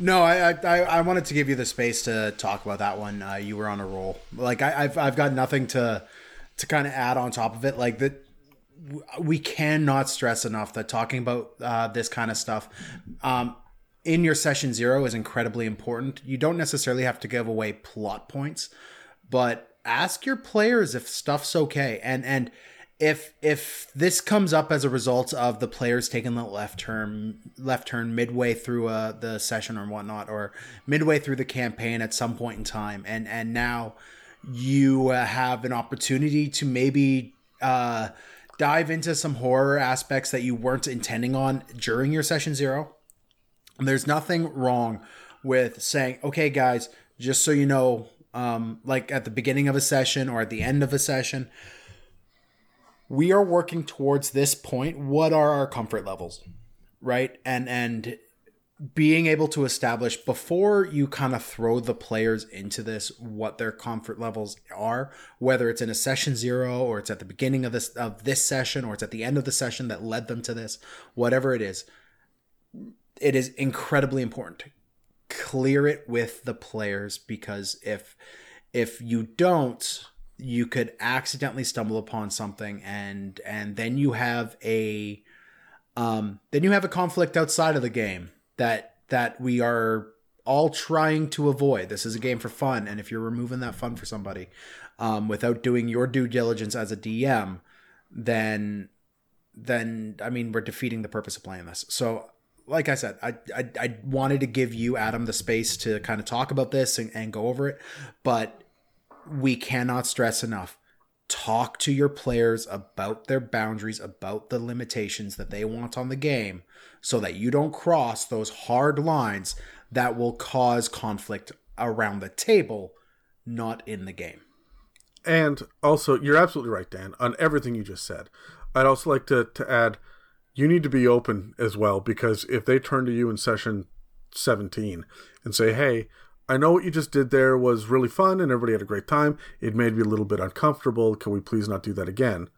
No, I, I I wanted to give you the space to talk about that one. Uh, you were on a roll. Like I, have I've got nothing to to kind of add on top of it. Like that, we cannot stress enough that talking about uh, this kind of stuff um, in your session zero is incredibly important. You don't necessarily have to give away plot points, but ask your players if stuff's okay. And and if if this comes up as a result of the players taking the left turn left turn midway through uh, the session or whatnot, or midway through the campaign at some point in time, and and now you uh, have an opportunity to maybe uh, dive into some horror aspects that you weren't intending on during your session zero. And there's nothing wrong with saying, okay, guys, just so you know, um, like at the beginning of a session or at the end of a session we are working towards this point what are our comfort levels right? And and being able to establish before you kind of throw the players into this what their comfort levels are whether it's in a session 0 or it's at the beginning of this of this session or it's at the end of the session that led them to this whatever it is it is incredibly important clear it with the players because if if you don't you could accidentally stumble upon something and and then you have a um then you have a conflict outside of the game that that we are all trying to avoid. This is a game for fun and if you're removing that fun for somebody um, without doing your due diligence as a dm then then i mean we're defeating the purpose of playing this. So like i said i i, I wanted to give you adam the space to kind of talk about this and, and go over it but we cannot stress enough talk to your players about their boundaries, about the limitations that they want on the game, so that you don't cross those hard lines that will cause conflict around the table, not in the game. And also, you're absolutely right, Dan, on everything you just said. I'd also like to, to add you need to be open as well, because if they turn to you in session 17 and say, hey, I know what you just did there was really fun and everybody had a great time. It made me a little bit uncomfortable. Can we please not do that again?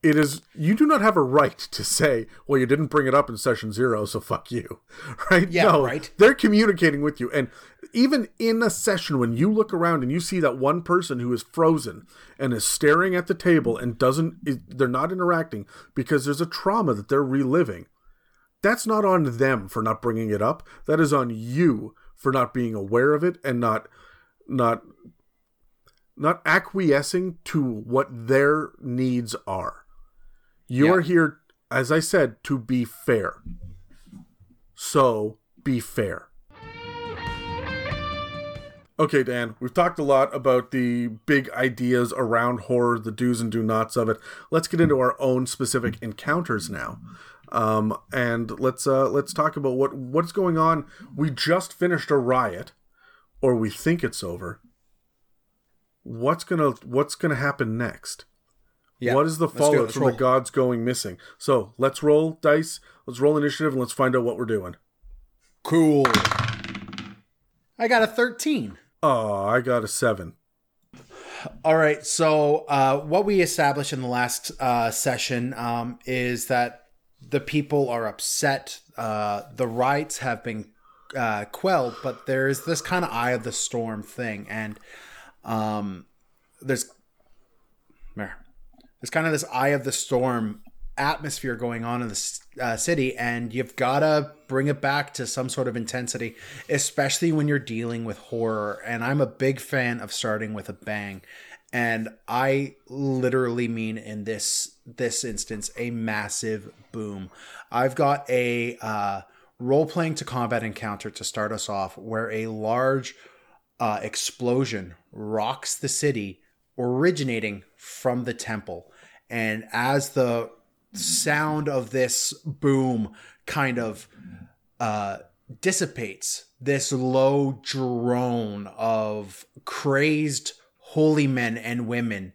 It is, you do not have a right to say, well, you didn't bring it up in session zero, so fuck you. Right? Yeah, no, right. They're communicating with you. And even in a session, when you look around and you see that one person who is frozen and is staring at the table and doesn't, they're not interacting because there's a trauma that they're reliving. That's not on them for not bringing it up. That is on you for not being aware of it and not not not acquiescing to what their needs are. You're yeah. here as I said to be fair. So, be fair. Okay, Dan, we've talked a lot about the big ideas around horror, the do's and do nots of it. Let's get into our own specific encounters now. Um, and let's uh, let's talk about what what's going on. We just finished a riot, or we think it's over. What's gonna what's gonna happen next? Yeah, what is the let's fallout from roll. the gods going missing? So let's roll dice. Let's roll initiative and let's find out what we're doing. Cool. I got a 13. Oh, I got a seven. All right. So, uh, what we established in the last uh, session um, is that the people are upset. Uh, the riots have been uh, quelled, but there's this kind of eye of the storm thing, and um, there's there's kind of this eye of the storm atmosphere going on in the uh, city, and you've got to bring it back to some sort of intensity, especially when you're dealing with horror. And I'm a big fan of starting with a bang, and I literally mean in this this instance a massive boom. I've got a uh, role playing to combat encounter to start us off, where a large uh, explosion rocks the city, originating from the temple. And as the sound of this boom kind of uh, dissipates, this low drone of crazed holy men and women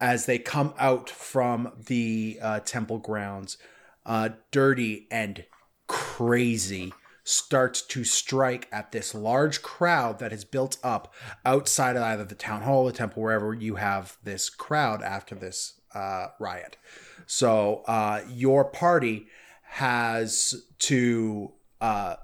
as they come out from the uh, temple grounds, uh, dirty and crazy, starts to strike at this large crowd that is built up outside of either the town hall the temple, wherever you have this crowd after this uh, riot. So uh, your party has to uh,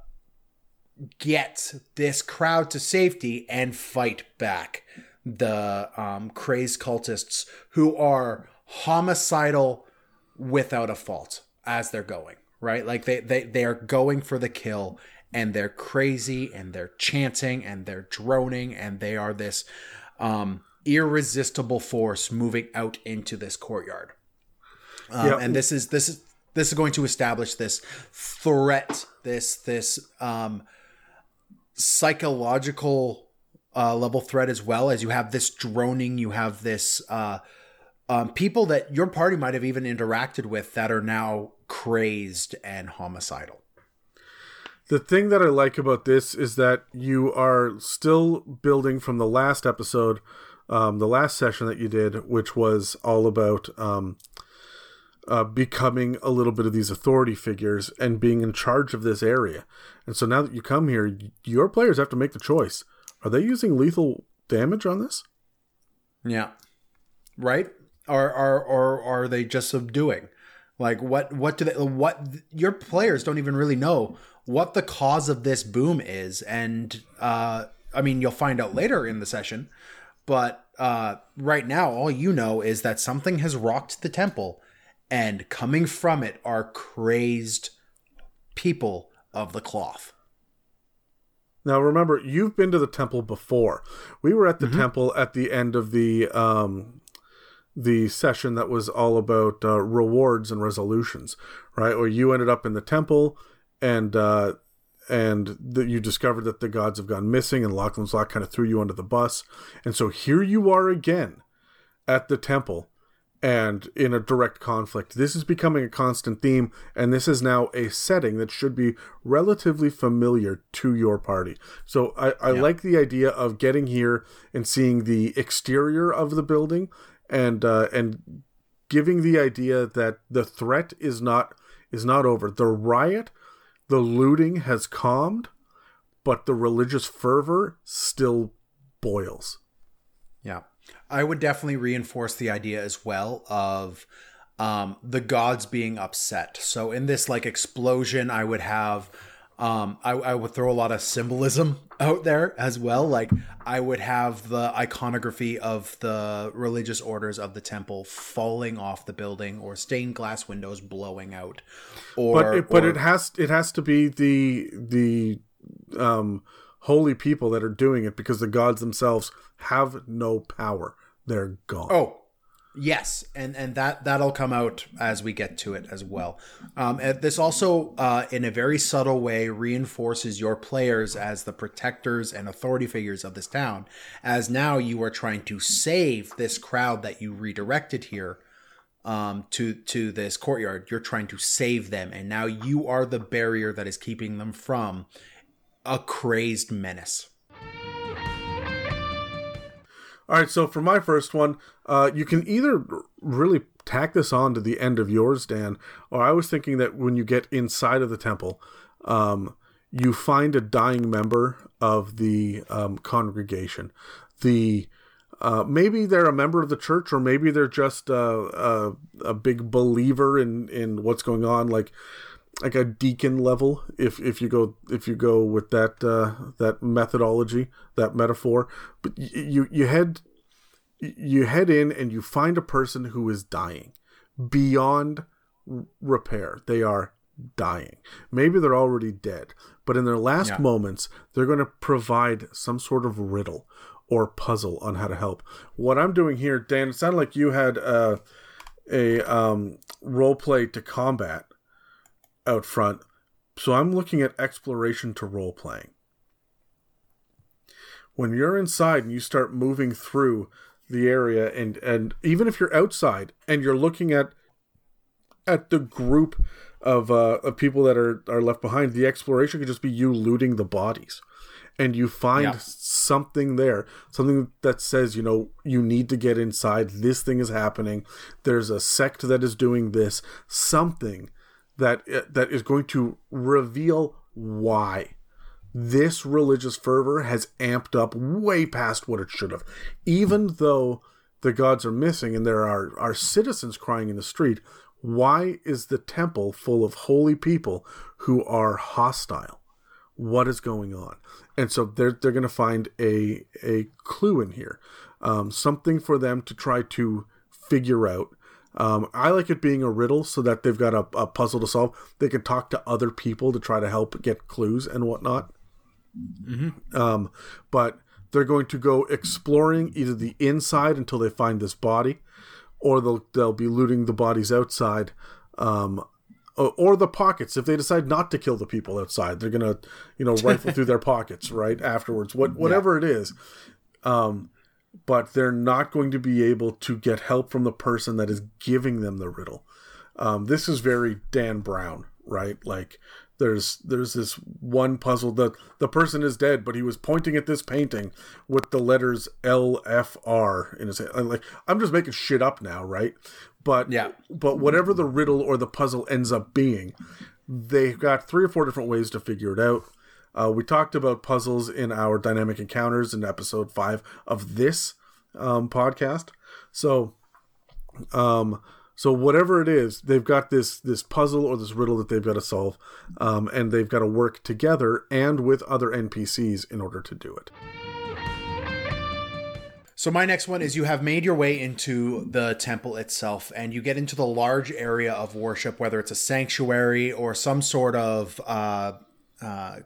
get this crowd to safety and fight back the um, crazed cultists who are homicidal without a fault as they're going right like they they, they are going for the kill and they're crazy and they're chanting and they're droning and they are this um, irresistible force moving out into this courtyard um, Yeah. and this is this is this is going to establish this threat this this um psychological uh, level threat as well as you have this droning you have this uh um, people that your party might have even interacted with that are now crazed and homicidal The thing that I like about this is that you are still building from the last episode, um, the last session that you did, which was all about um, uh, becoming a little bit of these authority figures and being in charge of this area. And so now that you come here, your players have to make the choice: are they using lethal damage on this? yeah. Right? Or or or are they just subduing? Like what what do they what your players don't even really know what the cause of this boom is. And uh i mean you'll find out later in the session but uh right now all you know is that something has rocked the temple and coming from it are crazed people of the cloth Now remember, you've been to the temple before. We were at the temple at the end of the um, the session that was all about uh, rewards and resolutions, right? Where you ended up in the temple, and uh, and that you discovered that the gods have gone missing, and Lachlan's Lock kind of threw you under the bus, and so here you are again at the temple and in a direct conflict. This is becoming a constant theme, and this is now a setting that should be relatively familiar to your party. So I, I like the idea of getting here and seeing the exterior of the building and uh, and giving the idea that the threat is not is not over. The riot, the looting has calmed, but the religious fervor still boils. Yeah. I would definitely reinforce the idea as well of um, the gods being upset. So in this like explosion, I would have um, I, I would throw a lot of symbolism out there as well. Like I would have the iconography of the religious orders of the temple falling off the building, or stained glass windows blowing out, or but it, but or- it has it has to be the the um holy people that are doing it because the gods themselves have no power they're gone Oh, Yes, and and that that'll come out as we get to it as well. Um, this also, uh, in a very subtle way, reinforces your players as the protectors and authority figures of this town. As now you are trying to save this crowd that you redirected here um, to to this courtyard. You're trying to save them, and now you are the barrier that is keeping them from a crazed menace. All right, so for my first one, uh, you can either really tack this on to the end of yours, Dan, or I was thinking that when you get inside of the temple, um, you find a dying member of the um, congregation. The uh, maybe they're a member of the church, or maybe they're just a, a, a big believer in, in what's going on, like like a deacon level. If if you go if you go with that uh, that methodology, that metaphor, but you you head you head in and you find a person who is dying beyond repair. They are dying. Maybe they're already dead, but in their last yeah. moments, they're going to provide some sort of riddle or puzzle on how to help. What I'm doing here, Dan, it sounded like you had uh, a um, role play to combat out front. So I'm looking at exploration to role playing. When you're inside and you start moving through the area and and even if you're outside and you're looking at at the group of uh, of people that are are left behind, the exploration could just be you looting the bodies and you find yeah. something there, something that says, you know, you need to get inside. This thing is happening. There's a sect that is doing this. Something that uh, that is going to reveal why this religious fervor has amped up way past what it should have. Even though the gods are missing and there are, are citizens crying in the street, why is the temple full of holy people who are hostile? what is going on and so they're they're going to find a a clue in here um, something for them to try to figure out um, I like it being a riddle so that they've got a, a, puzzle to solve. They can talk to other people to try to help get clues and whatnot. Mm-hmm. Um, but they're going to go exploring either the inside until they find this body, or they'll they'll be looting the bodies outside um, or the pockets if they decide not to kill the people outside they're gonna you know rifle through their pockets right afterwards what whatever yeah. it is um but they're not going to be able to get help from the person that is giving them the riddle. Um this is very dan brown right? Like there's there's this one puzzle that the person is dead but he was pointing at this painting with the letters lfr in his hand. Like i'm just making shit up now right? But yeah. but whatever the riddle or the puzzle ends up being they've got three or four different ways to figure it out uh, we talked about puzzles in our dynamic encounters in episode five of this um, podcast so um so whatever it is, they've got this this puzzle or this riddle that they've got to solve, um, and they've got to work together and with other NPCs in order to do it. So my next one is you have made your way into the temple itself, and you get into the large area of worship, whether it's a sanctuary or some sort of uh, uh,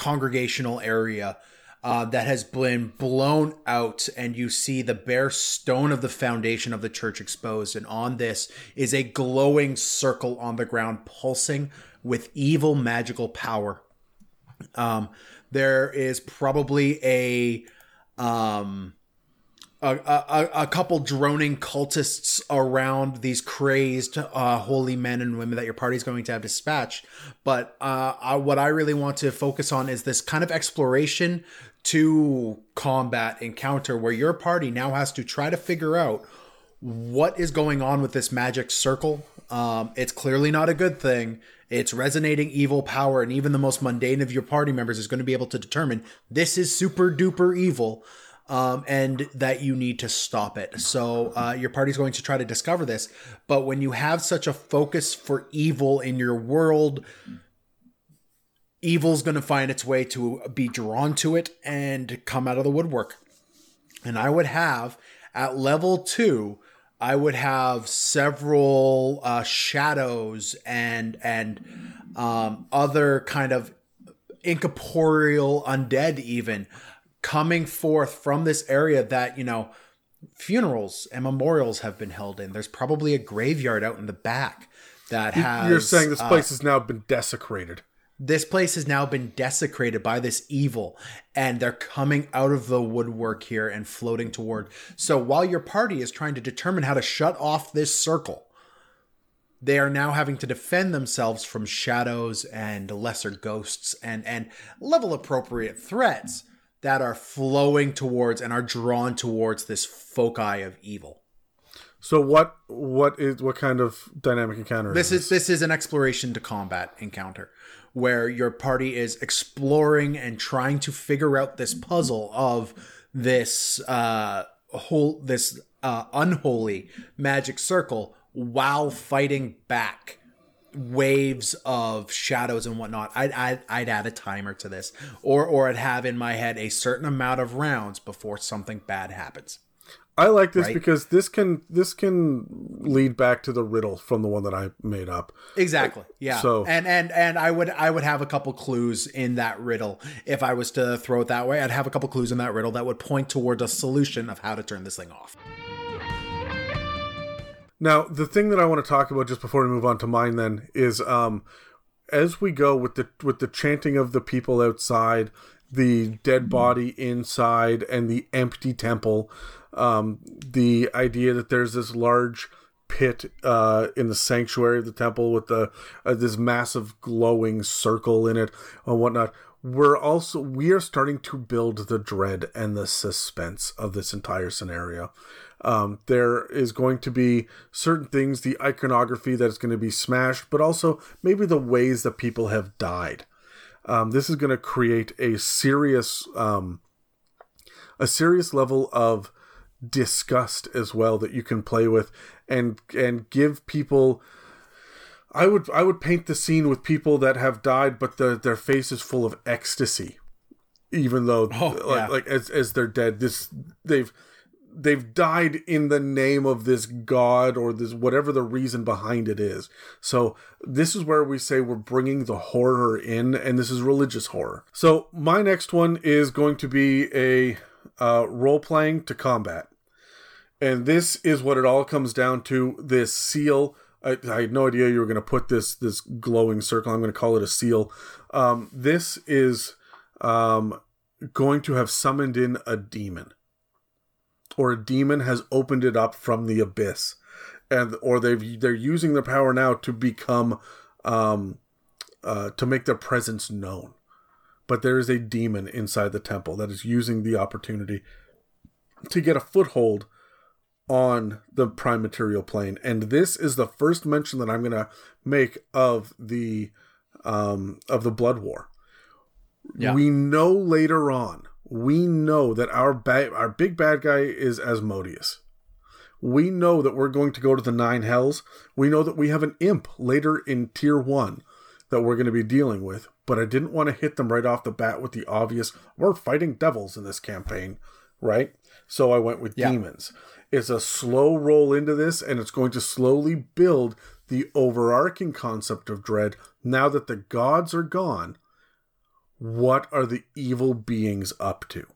congregational area uh, that has been blown out, and you see the bare stone of the foundation of the church exposed. And on this is a glowing circle on the ground, pulsing with evil magical power. Um, there is probably a um, a, a, a, couple droning cultists around these crazed uh, holy men and women that your party is going to have dispatched. But uh, I, what I really want to focus on is this kind of exploration to combat encounter where your party now has to try to figure out what is going on with this magic circle. Um, it's clearly not a good thing. It's resonating evil power, and even the most mundane of your party members is going to be able to determine this is super duper evil. Um, and that you need to stop it. So uh, your party's going to try to discover this. But when you have such a focus for evil in your world, evil's going to find its way to be drawn to it and come out of the woodwork. And I would have at level two, I would have several uh, shadows and and um, other kind of incorporeal undead even coming forth from this area that you know funerals and memorials have been held in. There's probably a graveyard out in the back that has. You're saying this uh, place has now been desecrated. this place has now been desecrated by this evil and they're coming out of the woodwork here and floating toward so while your party is trying to determine how to shut off this circle they are now having to defend themselves from shadows and lesser ghosts and and level appropriate threats that are flowing towards and are drawn towards this foci of evil. So what what is what kind of dynamic encounter this is is this is an exploration to combat encounter where your party is exploring and trying to figure out this puzzle of this uh whole this uh unholy magic circle while fighting back waves of shadows and whatnot I'd, I'd i'd add a timer to this or or i'd have in my head a certain amount of rounds before something bad happens I like this right? because this can this can lead back to the riddle from the one that I made up. Exactly. Uh, yeah. So- and and and I would I would have a couple clues in that riddle if I was to throw it that way. I'd have a couple clues in that riddle that would point towards a solution of how to turn this thing off. Now, the thing that I want to talk about just before we move on to mine then is um as we go with the with the chanting of the people outside, the dead body inside and the empty temple, um the idea that there's this large pit uh in the sanctuary of the temple with the uh, this massive glowing circle in it and whatnot we're also we are starting to build the dread and the suspense of this entire scenario um, there is going to be certain things the iconography that is going to be smashed but also maybe the ways that people have died um, this is going to create a serious um, a serious level of disgust as well that you can play with and and give people I would I would paint the scene with people that have died but the, their face is full of ecstasy even though Oh, like, yeah. like as as they're dead this they've they've died in the name of this god or this whatever the reason behind it is. So this is where we say we're bringing the horror in and this is religious horror. So my next one is going to be a uh, role playing to combat. And this is what it all comes down to this seal. I, I had no idea you were going to put this this glowing circle. I'm going to call it a seal. Um, this is um, going to have summoned in a demon or a demon has opened it up from the abyss. And or they've they're using their power now to become um uh to make their presence known. But there is a demon inside the temple that is using the opportunity to get a foothold on the prime material plane. And this is the first mention that i'm going to make of the um of the blood war. Yeah. we know later on we know that our ba- our big bad guy is asmodeus. We know that we're going to go to the nine hells. We know that we have an imp later in tier one that we're going to be dealing with but i didn't want to hit them right off the bat with the obvious we're fighting devils in this campaign right? So i went with Yeah. demons. It's a slow roll into this and it's going to slowly build the overarching concept of dread now that the gods are gone what are the evil beings up to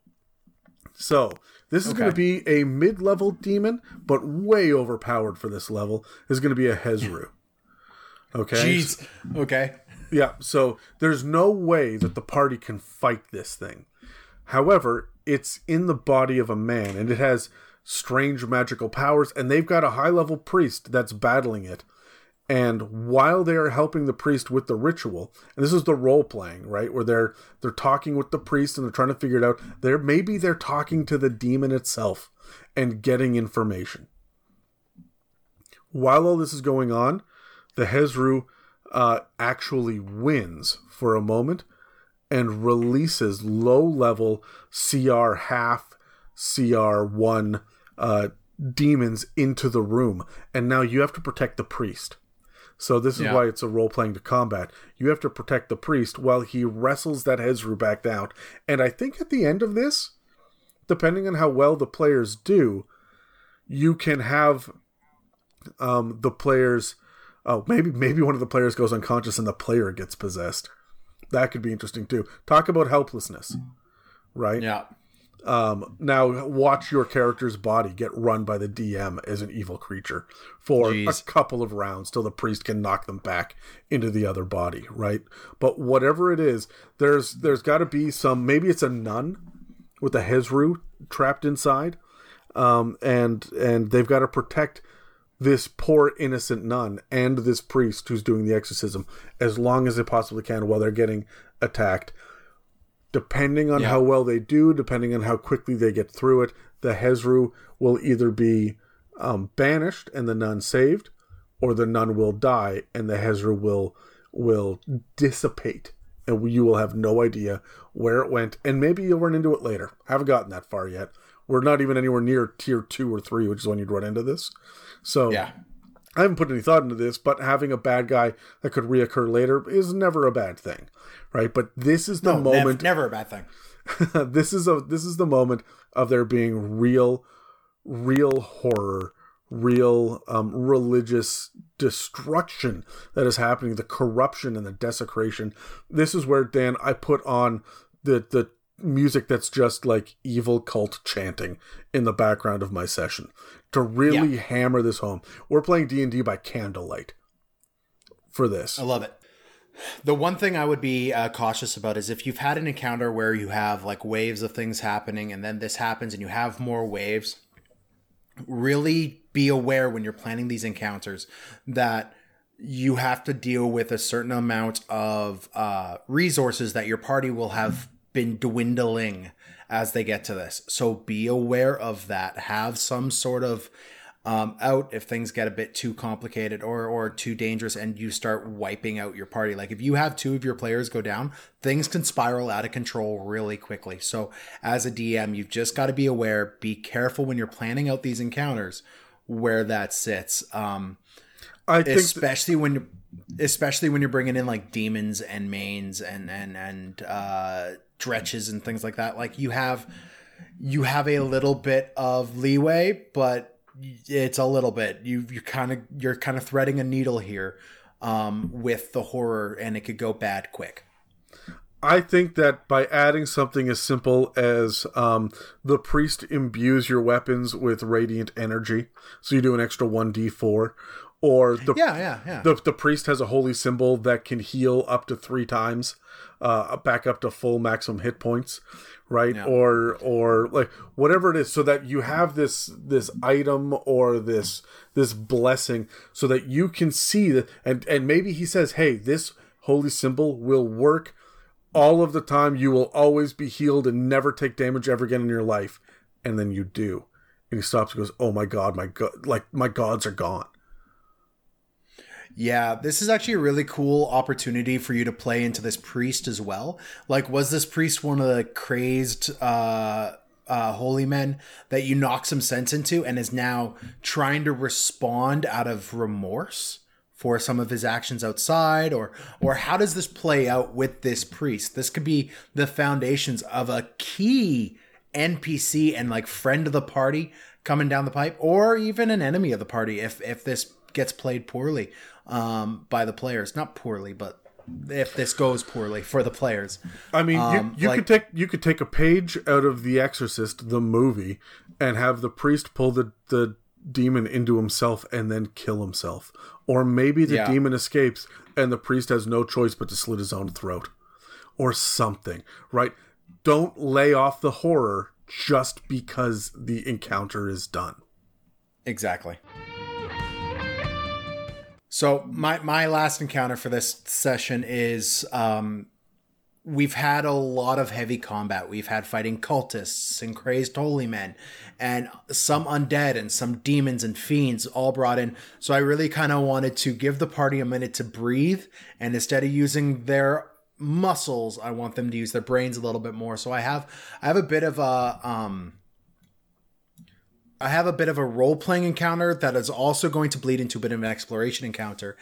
so this is going to be a mid-level demon but way overpowered for this level is going to be a hezrou okay Jeez. Okay. yeah, so there's no way that the party can fight this thing. However, it's in the body of a man and it has strange magical powers and they've got a high-level priest that's battling it. And while they are helping the priest with the ritual, and this is the role playing, right? Where they're they're talking with the priest and they're trying to figure it out. There maybe they're talking to the demon itself and getting information. While all this is going on, the Hezrou uh, actually wins for a moment and releases low level CR half, CR one uh, demons into the room. And now you have to protect the priest. So this is Yeah. why it's a role playing to combat. You have to protect the priest while he wrestles that Hezrou back down. And I think at the end of this, depending on how well the players do, you can have um, the players. Oh, maybe maybe one of the players goes unconscious and the player gets possessed. That could be interesting too. Talk about helplessness, right? Yeah. Um, now watch your character's body get run by the DM as an evil creature for Jeez. a couple of rounds till the priest can knock them back into the other body, right? But whatever it is, there's there's got to be some. Maybe it's a nun with a Hezrou trapped inside, um, and and they've got to protect this poor innocent nun and this priest who's doing the exorcism as long as they possibly can while they're getting attacked depending on Yeah. how well they do, depending on how quickly they get through it, the Hezrou will either be um, banished and the nun saved, or the nun will die and the Hezrou will will dissipate, and you will have no idea where it went, and maybe you'll run into it later. I haven't gotten that far yet. We're not even anywhere near tier two or three, which is when you'd run into this. So Yeah. I haven't put any thought into this, but having a bad guy that could reoccur later is never a bad thing, right? But this is the No, nev- moment never a bad thing. this is a this is the moment of there being real real horror real um, religious destruction that is happening the corruption and the desecration this is where dan i put on the the music that's just like evil cult chanting in the background of my session to really hammer this home. We're playing d&d by candlelight for this. I love it. The one thing I would be uh, cautious about is if you've had an encounter where you have like waves of things happening and then this happens and you have more waves, really be aware when you're planning these encounters that you have to deal with a certain amount of uh, resources that your party will have been dwindling as they get to this. So be aware of that. Have some sort of um, out if things get a bit too complicated or or too dangerous and you start wiping out your party. Like if you have two of your players go down, things can spiral out of control really quickly. So as a DM, you've just got to be aware. Be careful when you're planning out these encounters where that sits. Um, i think th- especially when you especially when you're bringing in like demons and manes and and and uh dretches and things like that like you have you have a little bit of leeway but it's a little bit. You you kind of you're kind of threading a needle here um with the horror and it could go bad quick. I think that by adding something as simple as um, the priest imbues your weapons with radiant energy, so you do an extra one d four, or the yeah yeah yeah the, the priest has a holy symbol that can heal up to three times, uh, back up to full maximum hit points, right? Yeah. Or or like whatever it is, so that you have this this item or this this blessing, so that you can see that, and and maybe he says, hey, this holy symbol will work all of the time. You will always be healed and never take damage ever again in your life, and then you do. And he stops and goes, "Oh my god, my god, like my gods are gone." Yeah, this is actually a really cool opportunity for you to play into this priest as well. Like, was this priest one of the crazed uh, uh, holy men that you knock some sense into and is now trying to respond out of remorse for some of his actions outside? Or, or how does this play out with this priest? This could be the foundations of a key NPC and like friend of the party coming down the pipe, or even an enemy of the party if if this gets played poorly um, by the players. Not poorly, but if this goes poorly for the players. I mean, Um, you, you like- could take you could take a page out of The Exorcist, the movie, and have the priest pull the the demon into himself and then kill himself. Or maybe the Yeah. demon escapes and the priest has no choice but to slit his own throat, or something. Right? Don't lay off the horror just because the encounter is done. Exactly. So my my last encounter for this session is um we've had a lot of heavy combat. We've had fighting cultists and crazed holy men and some undead and some demons and fiends all brought in. So I really kind of wanted to give the party a minute to breathe and instead of using their muscles, I want them to use their brains a little bit more. So I have I have a bit of a um I have a bit of a role playing encounter that is also going to bleed into a bit of an exploration encounter.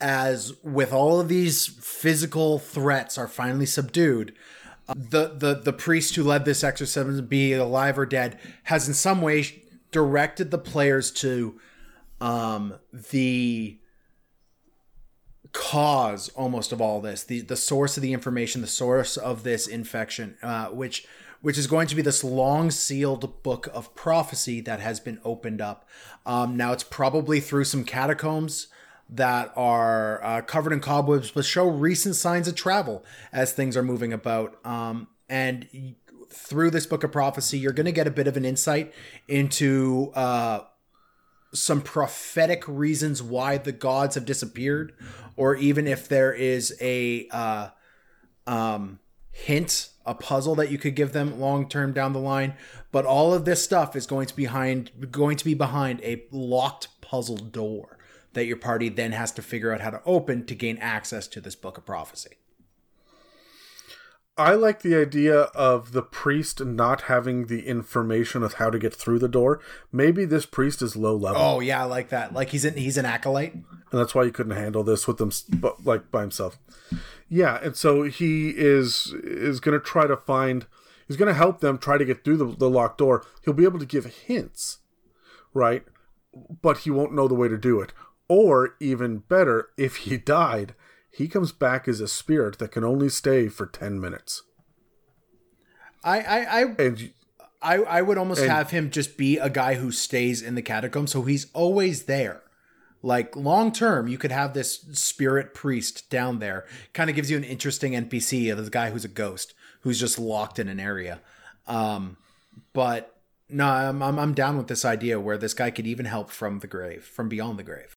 As with all of these physical threats are finally subdued, uh, the the the priest who led this exorcism, be alive or dead, has in some way directed the players to um, the cause almost of all this the the source of the information the source of this infection uh, which which is going to be this long sealed book of prophecy that has been opened up. Um, now it's probably through some catacombs that are uh, covered in cobwebs, but show recent signs of travel as things are moving about. Um, and through this book of prophecy, you're going to get a bit of an insight into uh, some prophetic reasons why the gods have disappeared, or even if there is a uh, um, hint, a puzzle that you could give them long term down the line. But all of this stuff is going to be behind going to be behind a locked puzzle door that your party then has to figure out how to open to gain access to this book of prophecy. I like the idea of the priest not having the information of how to get through the door. Maybe this priest is low level. Oh yeah, I like that. Like he's an he's an acolyte, and that's why he couldn't handle this with them, but like by himself. Yeah, and so he is is going to try to find. He's going to help them try to get through the, the locked door. He'll be able to give hints, right? But he won't know the way to do it. Or even better, if he died, he comes back as a spirit that can only stay for 10 minutes. I I I and I, I would almost and, have him just be a guy who stays in the catacombs so he's always there. Like long term, you could have this spirit priest down there. Kind of gives you an interesting NPC of the guy who's a ghost who's just locked in an area. Um, but no, I'm, I'm I'm down with this idea where this guy could even help from the grave, from beyond the grave.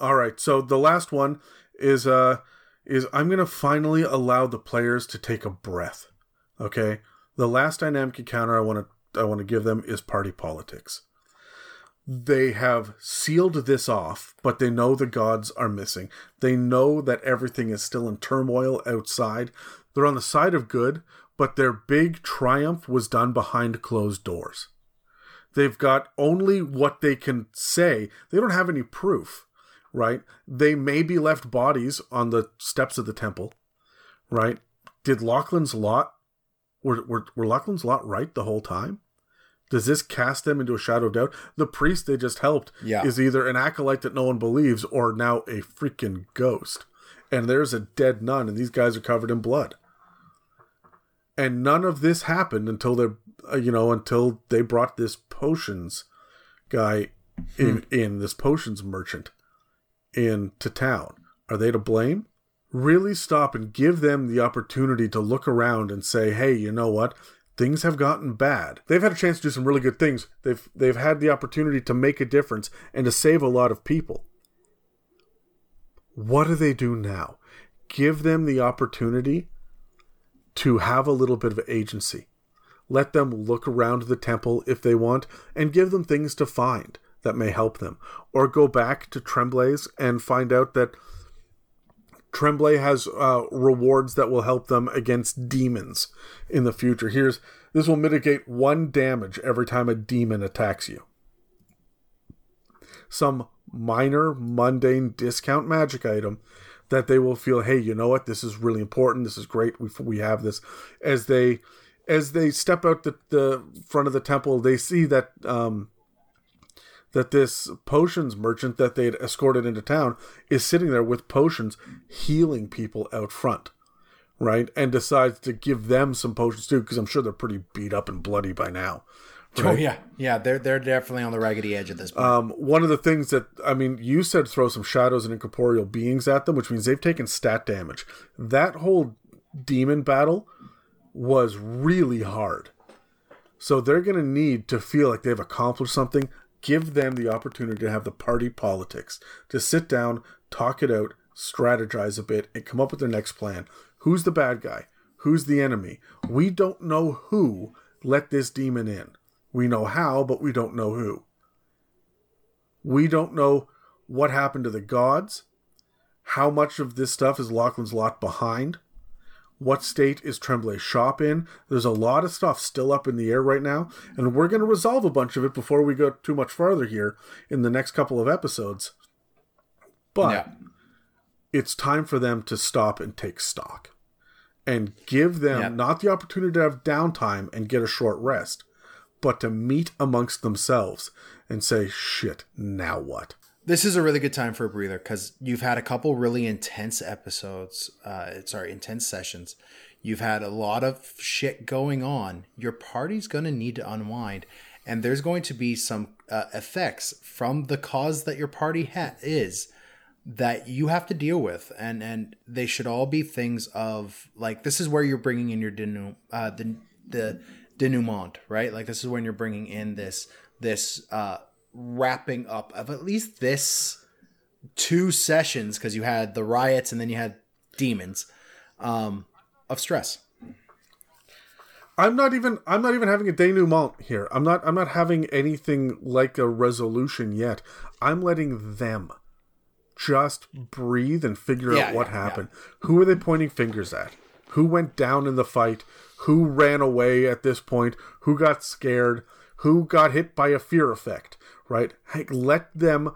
All right. So the last one is uh is I'm to finally allow the players to take a breath. Okay? The last dynamic encounter I want to I want to give them is party politics. They have sealed this off, but they know the gods are missing. They know that everything is still in turmoil outside. They're on the side of good, but their big triumph was done behind closed doors. They've got only what they can say. They don't have any proof right? They may be left bodies on the steps of the temple, right? Did Lachlan's lot were, were, were Lachlan's lot right the whole time? Does this cast them into a shadow of doubt? The priest they just helped yeah. is either an acolyte that no one believes or now a freaking ghost. And there's a dead nun, and these guys are covered in blood. And none of this happened until they, uh, you know, until they brought this potions guy in, hmm. in this potions merchant into town. Are they to blame? Really stop and give them the opportunity to look around and say, hey, you know what? Things have gotten bad. They've had a chance to do some really good things. They've they've had the opportunity to make a difference and to save a lot of people. What do they do now? Give them the opportunity to have a little bit of agency. Let them look around the temple if they want and give them things to find that may help them. Or go back to Tremblay's and find out that Tremblay has uh, rewards that will help them against demons in the future. Here's this will mitigate one damage every time a demon attacks you. Some minor, mundane discount magic item that they will feel, hey, you know what? This is really important. This is great. We we have this as they as they step out the, the front of the temple. They see that um, that this potions merchant that they'd escorted into town is sitting there with potions healing people out front right? And decides to give them some potions too because i'm sure they're pretty beat up and bloody by now oh, right? oh yeah. Yeah they're they're definitely on the raggedy edge at this point. Um, one of the things that i mean you said throw some shadows and incorporeal beings at them which means they've taken stat damage. That whole demon battle was really hard. So they're going to need to feel like they've accomplished something give them the opportunity to have the party politics, to sit down, talk it out, strategize a bit, and come up with their next plan. Who's the bad guy? Who's the enemy? We don't know who let this demon in. We know how, but we don't know who. We don't know what happened to the gods, how much of this stuff is Lachlan's lot behind, what state is Tremblay shop in? There's a lot of stuff still up in the air right now, and we're going to resolve a bunch of it before we go too much farther here in the next couple of episodes. But yeah. it's time for them to stop and take stock and give them yeah. not the opportunity to have downtime and get a short rest, but to meet amongst themselves and say, shit, now what? This is a really good time for a breather because you've had a couple really intense episodes. Uh, sorry, intense sessions. You've had a lot of shit going on. Your party's going to need to unwind, and there's going to be some uh, effects from the cause that your party is that you have to deal with, and and they should all be things of like this is where you're bringing in your denu- uh, the the denouement, right? Like this is when you're bringing in this this uh wrapping up of at least this two sessions because you had the riots and then you had demons um, of stress. I'm not even I'm not even having a denouement here. I'm not I'm not having anything like a resolution yet. I'm letting them just breathe and figure Yeah, out what yeah, happened. Who are they pointing fingers at? Who went down in the fight? Who ran away at this point? Who got scared? Who got hit by a fear effect? Right? Hey, let them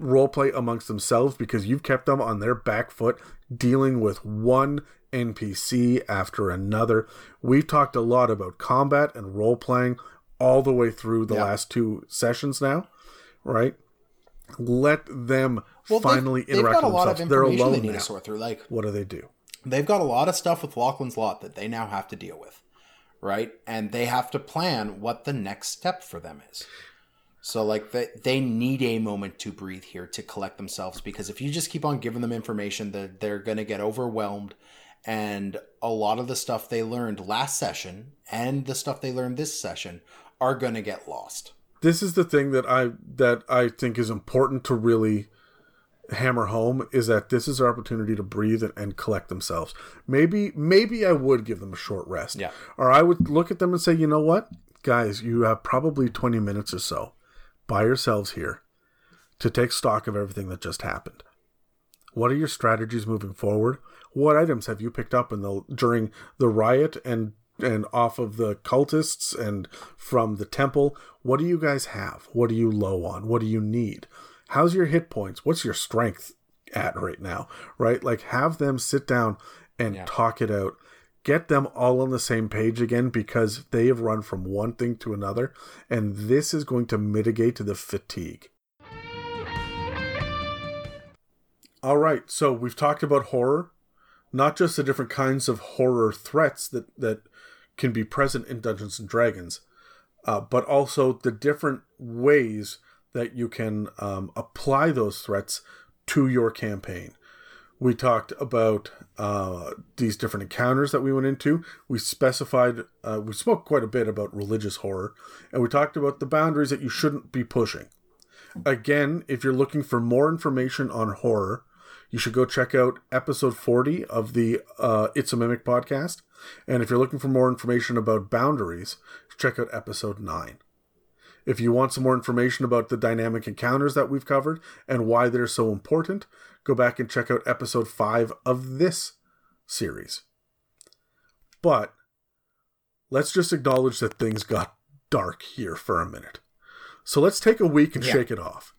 roleplay amongst themselves because you've kept them on their back foot dealing with one NPC after another. We've talked a lot about combat and role playing all the way through the Yeah. last two sessions now, right? Let them Well, finally they've, they've interact a with lot of themselves. They're information they alone need now. to sort through. Like What do they do? they've got a lot of stuff with Lachlan's lot that they now have to deal with, right? And they have to plan what the next step for them is. So like they they need a moment to breathe here to collect themselves because if you just keep on giving them information, they're they're gonna get overwhelmed. And a lot of the stuff they learned last session and the stuff they learned this session are gonna get lost. this is the thing that I that I think is important to really hammer home is that this is their opportunity to breathe and, and collect themselves. Maybe maybe I would give them a short rest. Yeah. Or I would look at them and say, you know what, guys, you have probably twenty minutes or so by yourselves here to take stock of everything that just happened. What are your strategies moving forward? What items have you picked up in the during the riot and and off of the cultists and from the temple? What do you guys have? What are you low on? What do you need? How's your hit points? What's your strength at right now? Right? Like have them sit down and Yeah. talk it out. Get them all on the same page again because they have run from one thing to another, and this is going to mitigate the fatigue. All right, so we've talked about horror, not just the different kinds of horror threats that that can be present in Dungeons and Dragons, uh, but also the different ways that you can um, apply those threats to your campaign. We talked about uh, these different encounters that we went into. We specified, uh, we spoke quite a bit about religious horror, and we talked about the boundaries that you shouldn't be pushing. Again, if you're looking for more information on horror, you should go check out episode 40 of the uh, It's a Mimic podcast. And if you're looking for more information about boundaries, check out episode 9. If you want some more information about the dynamic encounters that we've covered and why they're so important, go back and check out episode 5 of this series. But let's just acknowledge that things got dark here for a minute. So let's take a week and Yeah. shake it off.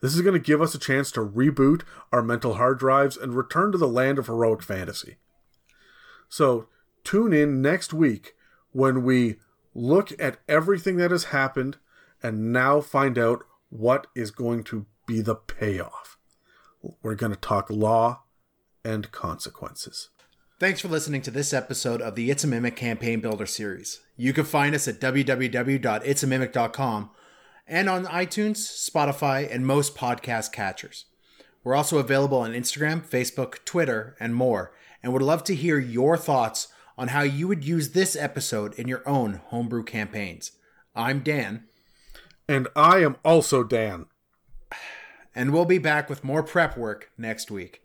This is going to give us a chance to reboot our mental hard drives and return to the land of heroic fantasy. So tune in next week when we look at everything that has happened and now find out what is going to be the payoff. We're going to talk law and consequences. Thanks for listening to this episode of the It's a Mimic Campaign Builder series. You can find us at www.itsamimic.com and on iTunes, Spotify, and most podcast catchers. We're also available on Instagram, Facebook, Twitter, and more, and would love to hear your thoughts on how you would use this episode in your own homebrew campaigns. I'm Dan, And I am also Dan. And we'll be back with more prep work next week.